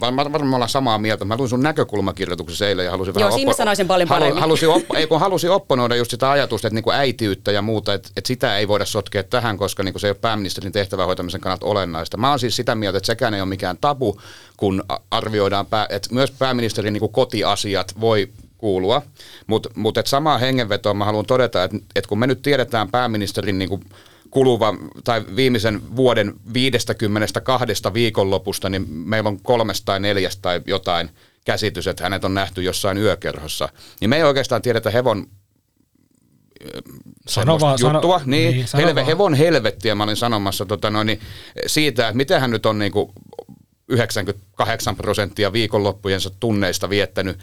varmaan varma ollaan samaa mieltä. Mä luin sun näkökulmakirjoituksessa eilen ja halusin Joo, siinä oppo- sanoisin paljon halu, paremmin. Halusin, oppo, ei, kun halusin opponoida just sitä ajatusta, että niinku äitiyttä ja muuta, että, että sitä ei voida sotkea tähän, koska niinku se ei ole pääministerin tehtävän hoitamisen kannalta olennaista. Mä oon siis sitä mieltä, että sekään ei ole mikään tabu, kun arvioidaan, pää, että myös pääministerin niinku kotiasiat voi kuulua, mutta mut, mut samaa hengenvetoa mä haluan todeta, että, että kun me nyt tiedetään pääministerin niinku kuluva tai viimeisen vuoden 52 viikonlopusta, niin meillä on kolmesta tai neljästä tai jotain käsitys, että hänet on nähty jossain yökerhossa. Niin me ei oikeastaan tiedetä hevon sano vaan, juttua. Sano, niin, niin sano helve, vaan. hevon helvettiä mä olin sanomassa tota noin, niin siitä, että miten hän nyt on niin kuin 98 prosenttia viikonloppujensa tunneista viettänyt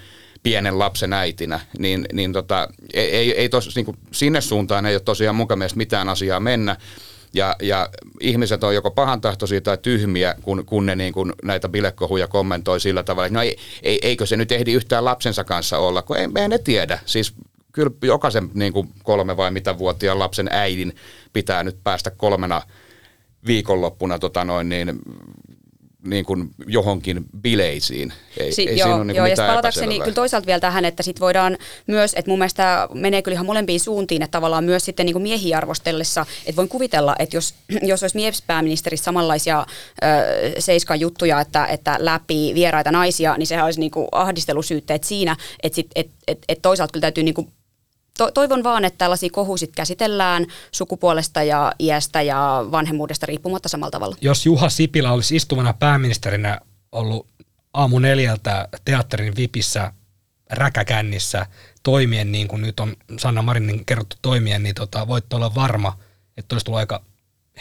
pienen lapsen äitinä, niin, niin tota, ei, ei tos, niin kuin sinne suuntaan ei ole tosiaan mun mielestä mitään asiaa mennä. Ja, ja ihmiset on joko pahantahtoisia tai tyhmiä, kun, kun ne niin kuin näitä bilekohuja kommentoi sillä tavalla, että no ei, ei, eikö se nyt ehdi yhtään lapsensa kanssa olla, kun ei, ei ne tiedä. Siis kyllä jokaisen niin kuin kolme vai mitä vuotiaan lapsen äidin pitää nyt päästä kolmena viikonloppuna tota noin, niin niin kuin johonkin bileisiin. Ei, si- ei joo, siinä ole niin joo, ja palatakseni kyllä toisaalta vielä tähän, että sit voidaan myös, että mun mielestä menee kyllä ihan molempiin suuntiin, että tavallaan myös sitten niin miehiä arvostellessa, että voin kuvitella, että jos, jos olisi miespääministeri samanlaisia ö, seiskan juttuja, että, että läpi vieraita naisia, niin sehän olisi niin kuin ahdistelusyytteet siinä, että sit, et, et, et toisaalta kyllä täytyy niin kuin to, toivon vaan, että tällaisia kohuisit käsitellään sukupuolesta ja iästä ja vanhemmuudesta riippumatta samalla tavalla. Jos Juha Sipilä olisi istuvana pääministerinä ollut aamu neljältä teatterin vipissä räkäkännissä toimien, niin kuin nyt on Sanna Marinin kerrottu toimien, niin tota, voit olla varma, että olisi tullut aika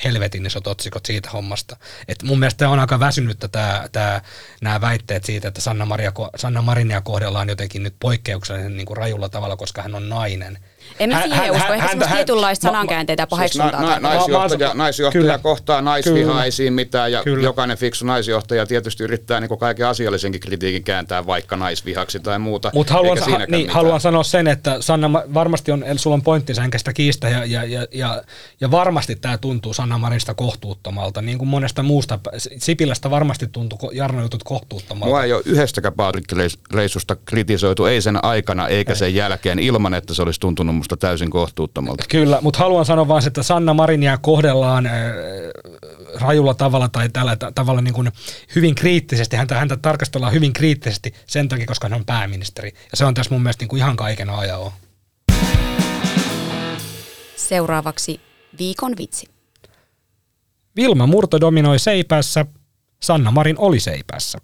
helvetin isot otsikot siitä hommasta. Et mun mielestä on aika väsynyttä tää, tää, nämä väitteet siitä, että Sanna, Maria, Sanna Marinia kohdellaan jotenkin nyt poikkeuksellisen niin kuin rajulla tavalla, koska hän on nainen. En mä siihen usko, ehkä semmoista tietynlaista sanankäänteitä ja paheksuntaa. Siis na, na, naisjohtaja, naisjohtaja kyllä. kohtaa naisvihaisiin mitään ja kyllä. jokainen fiksu naisjohtaja tietysti yrittää niin kaiken asiallisenkin kritiikin kääntää vaikka naisvihaksi tai muuta. Mutta haluan, sa- niin, haluan sanoa sen, että Sanna, varmasti on, sulla on pointti, enkä sitä kiistä ja, ja, ja, ja, ja varmasti tämä tuntuu Sanna Marinista kohtuuttomalta, niin kuin monesta muusta. Sipilästä varmasti tuntuu Jarno jutut kohtuuttomalta. Mua ei ole yhdestäkään baarireissusta kritisoitu, ei sen aikana eikä ei. sen jälkeen, ilman että se olisi tuntunut musta täysin kohtuuttomalta. Kyllä, mutta haluan sanoa vain, että Sanna Marinia kohdellaan äh, rajulla tavalla tai tällä tavalla niin kuin hyvin kriittisesti. Häntä, häntä tarkastellaan hyvin kriittisesti sen takia, koska hän on pääministeri. Ja se on tässä mun mielestä niin kuin ihan kaiken ajan Seuraavaksi viikon vitsi. Vilma Murto dominoi seipässä, Sanna Marin oli seipässä.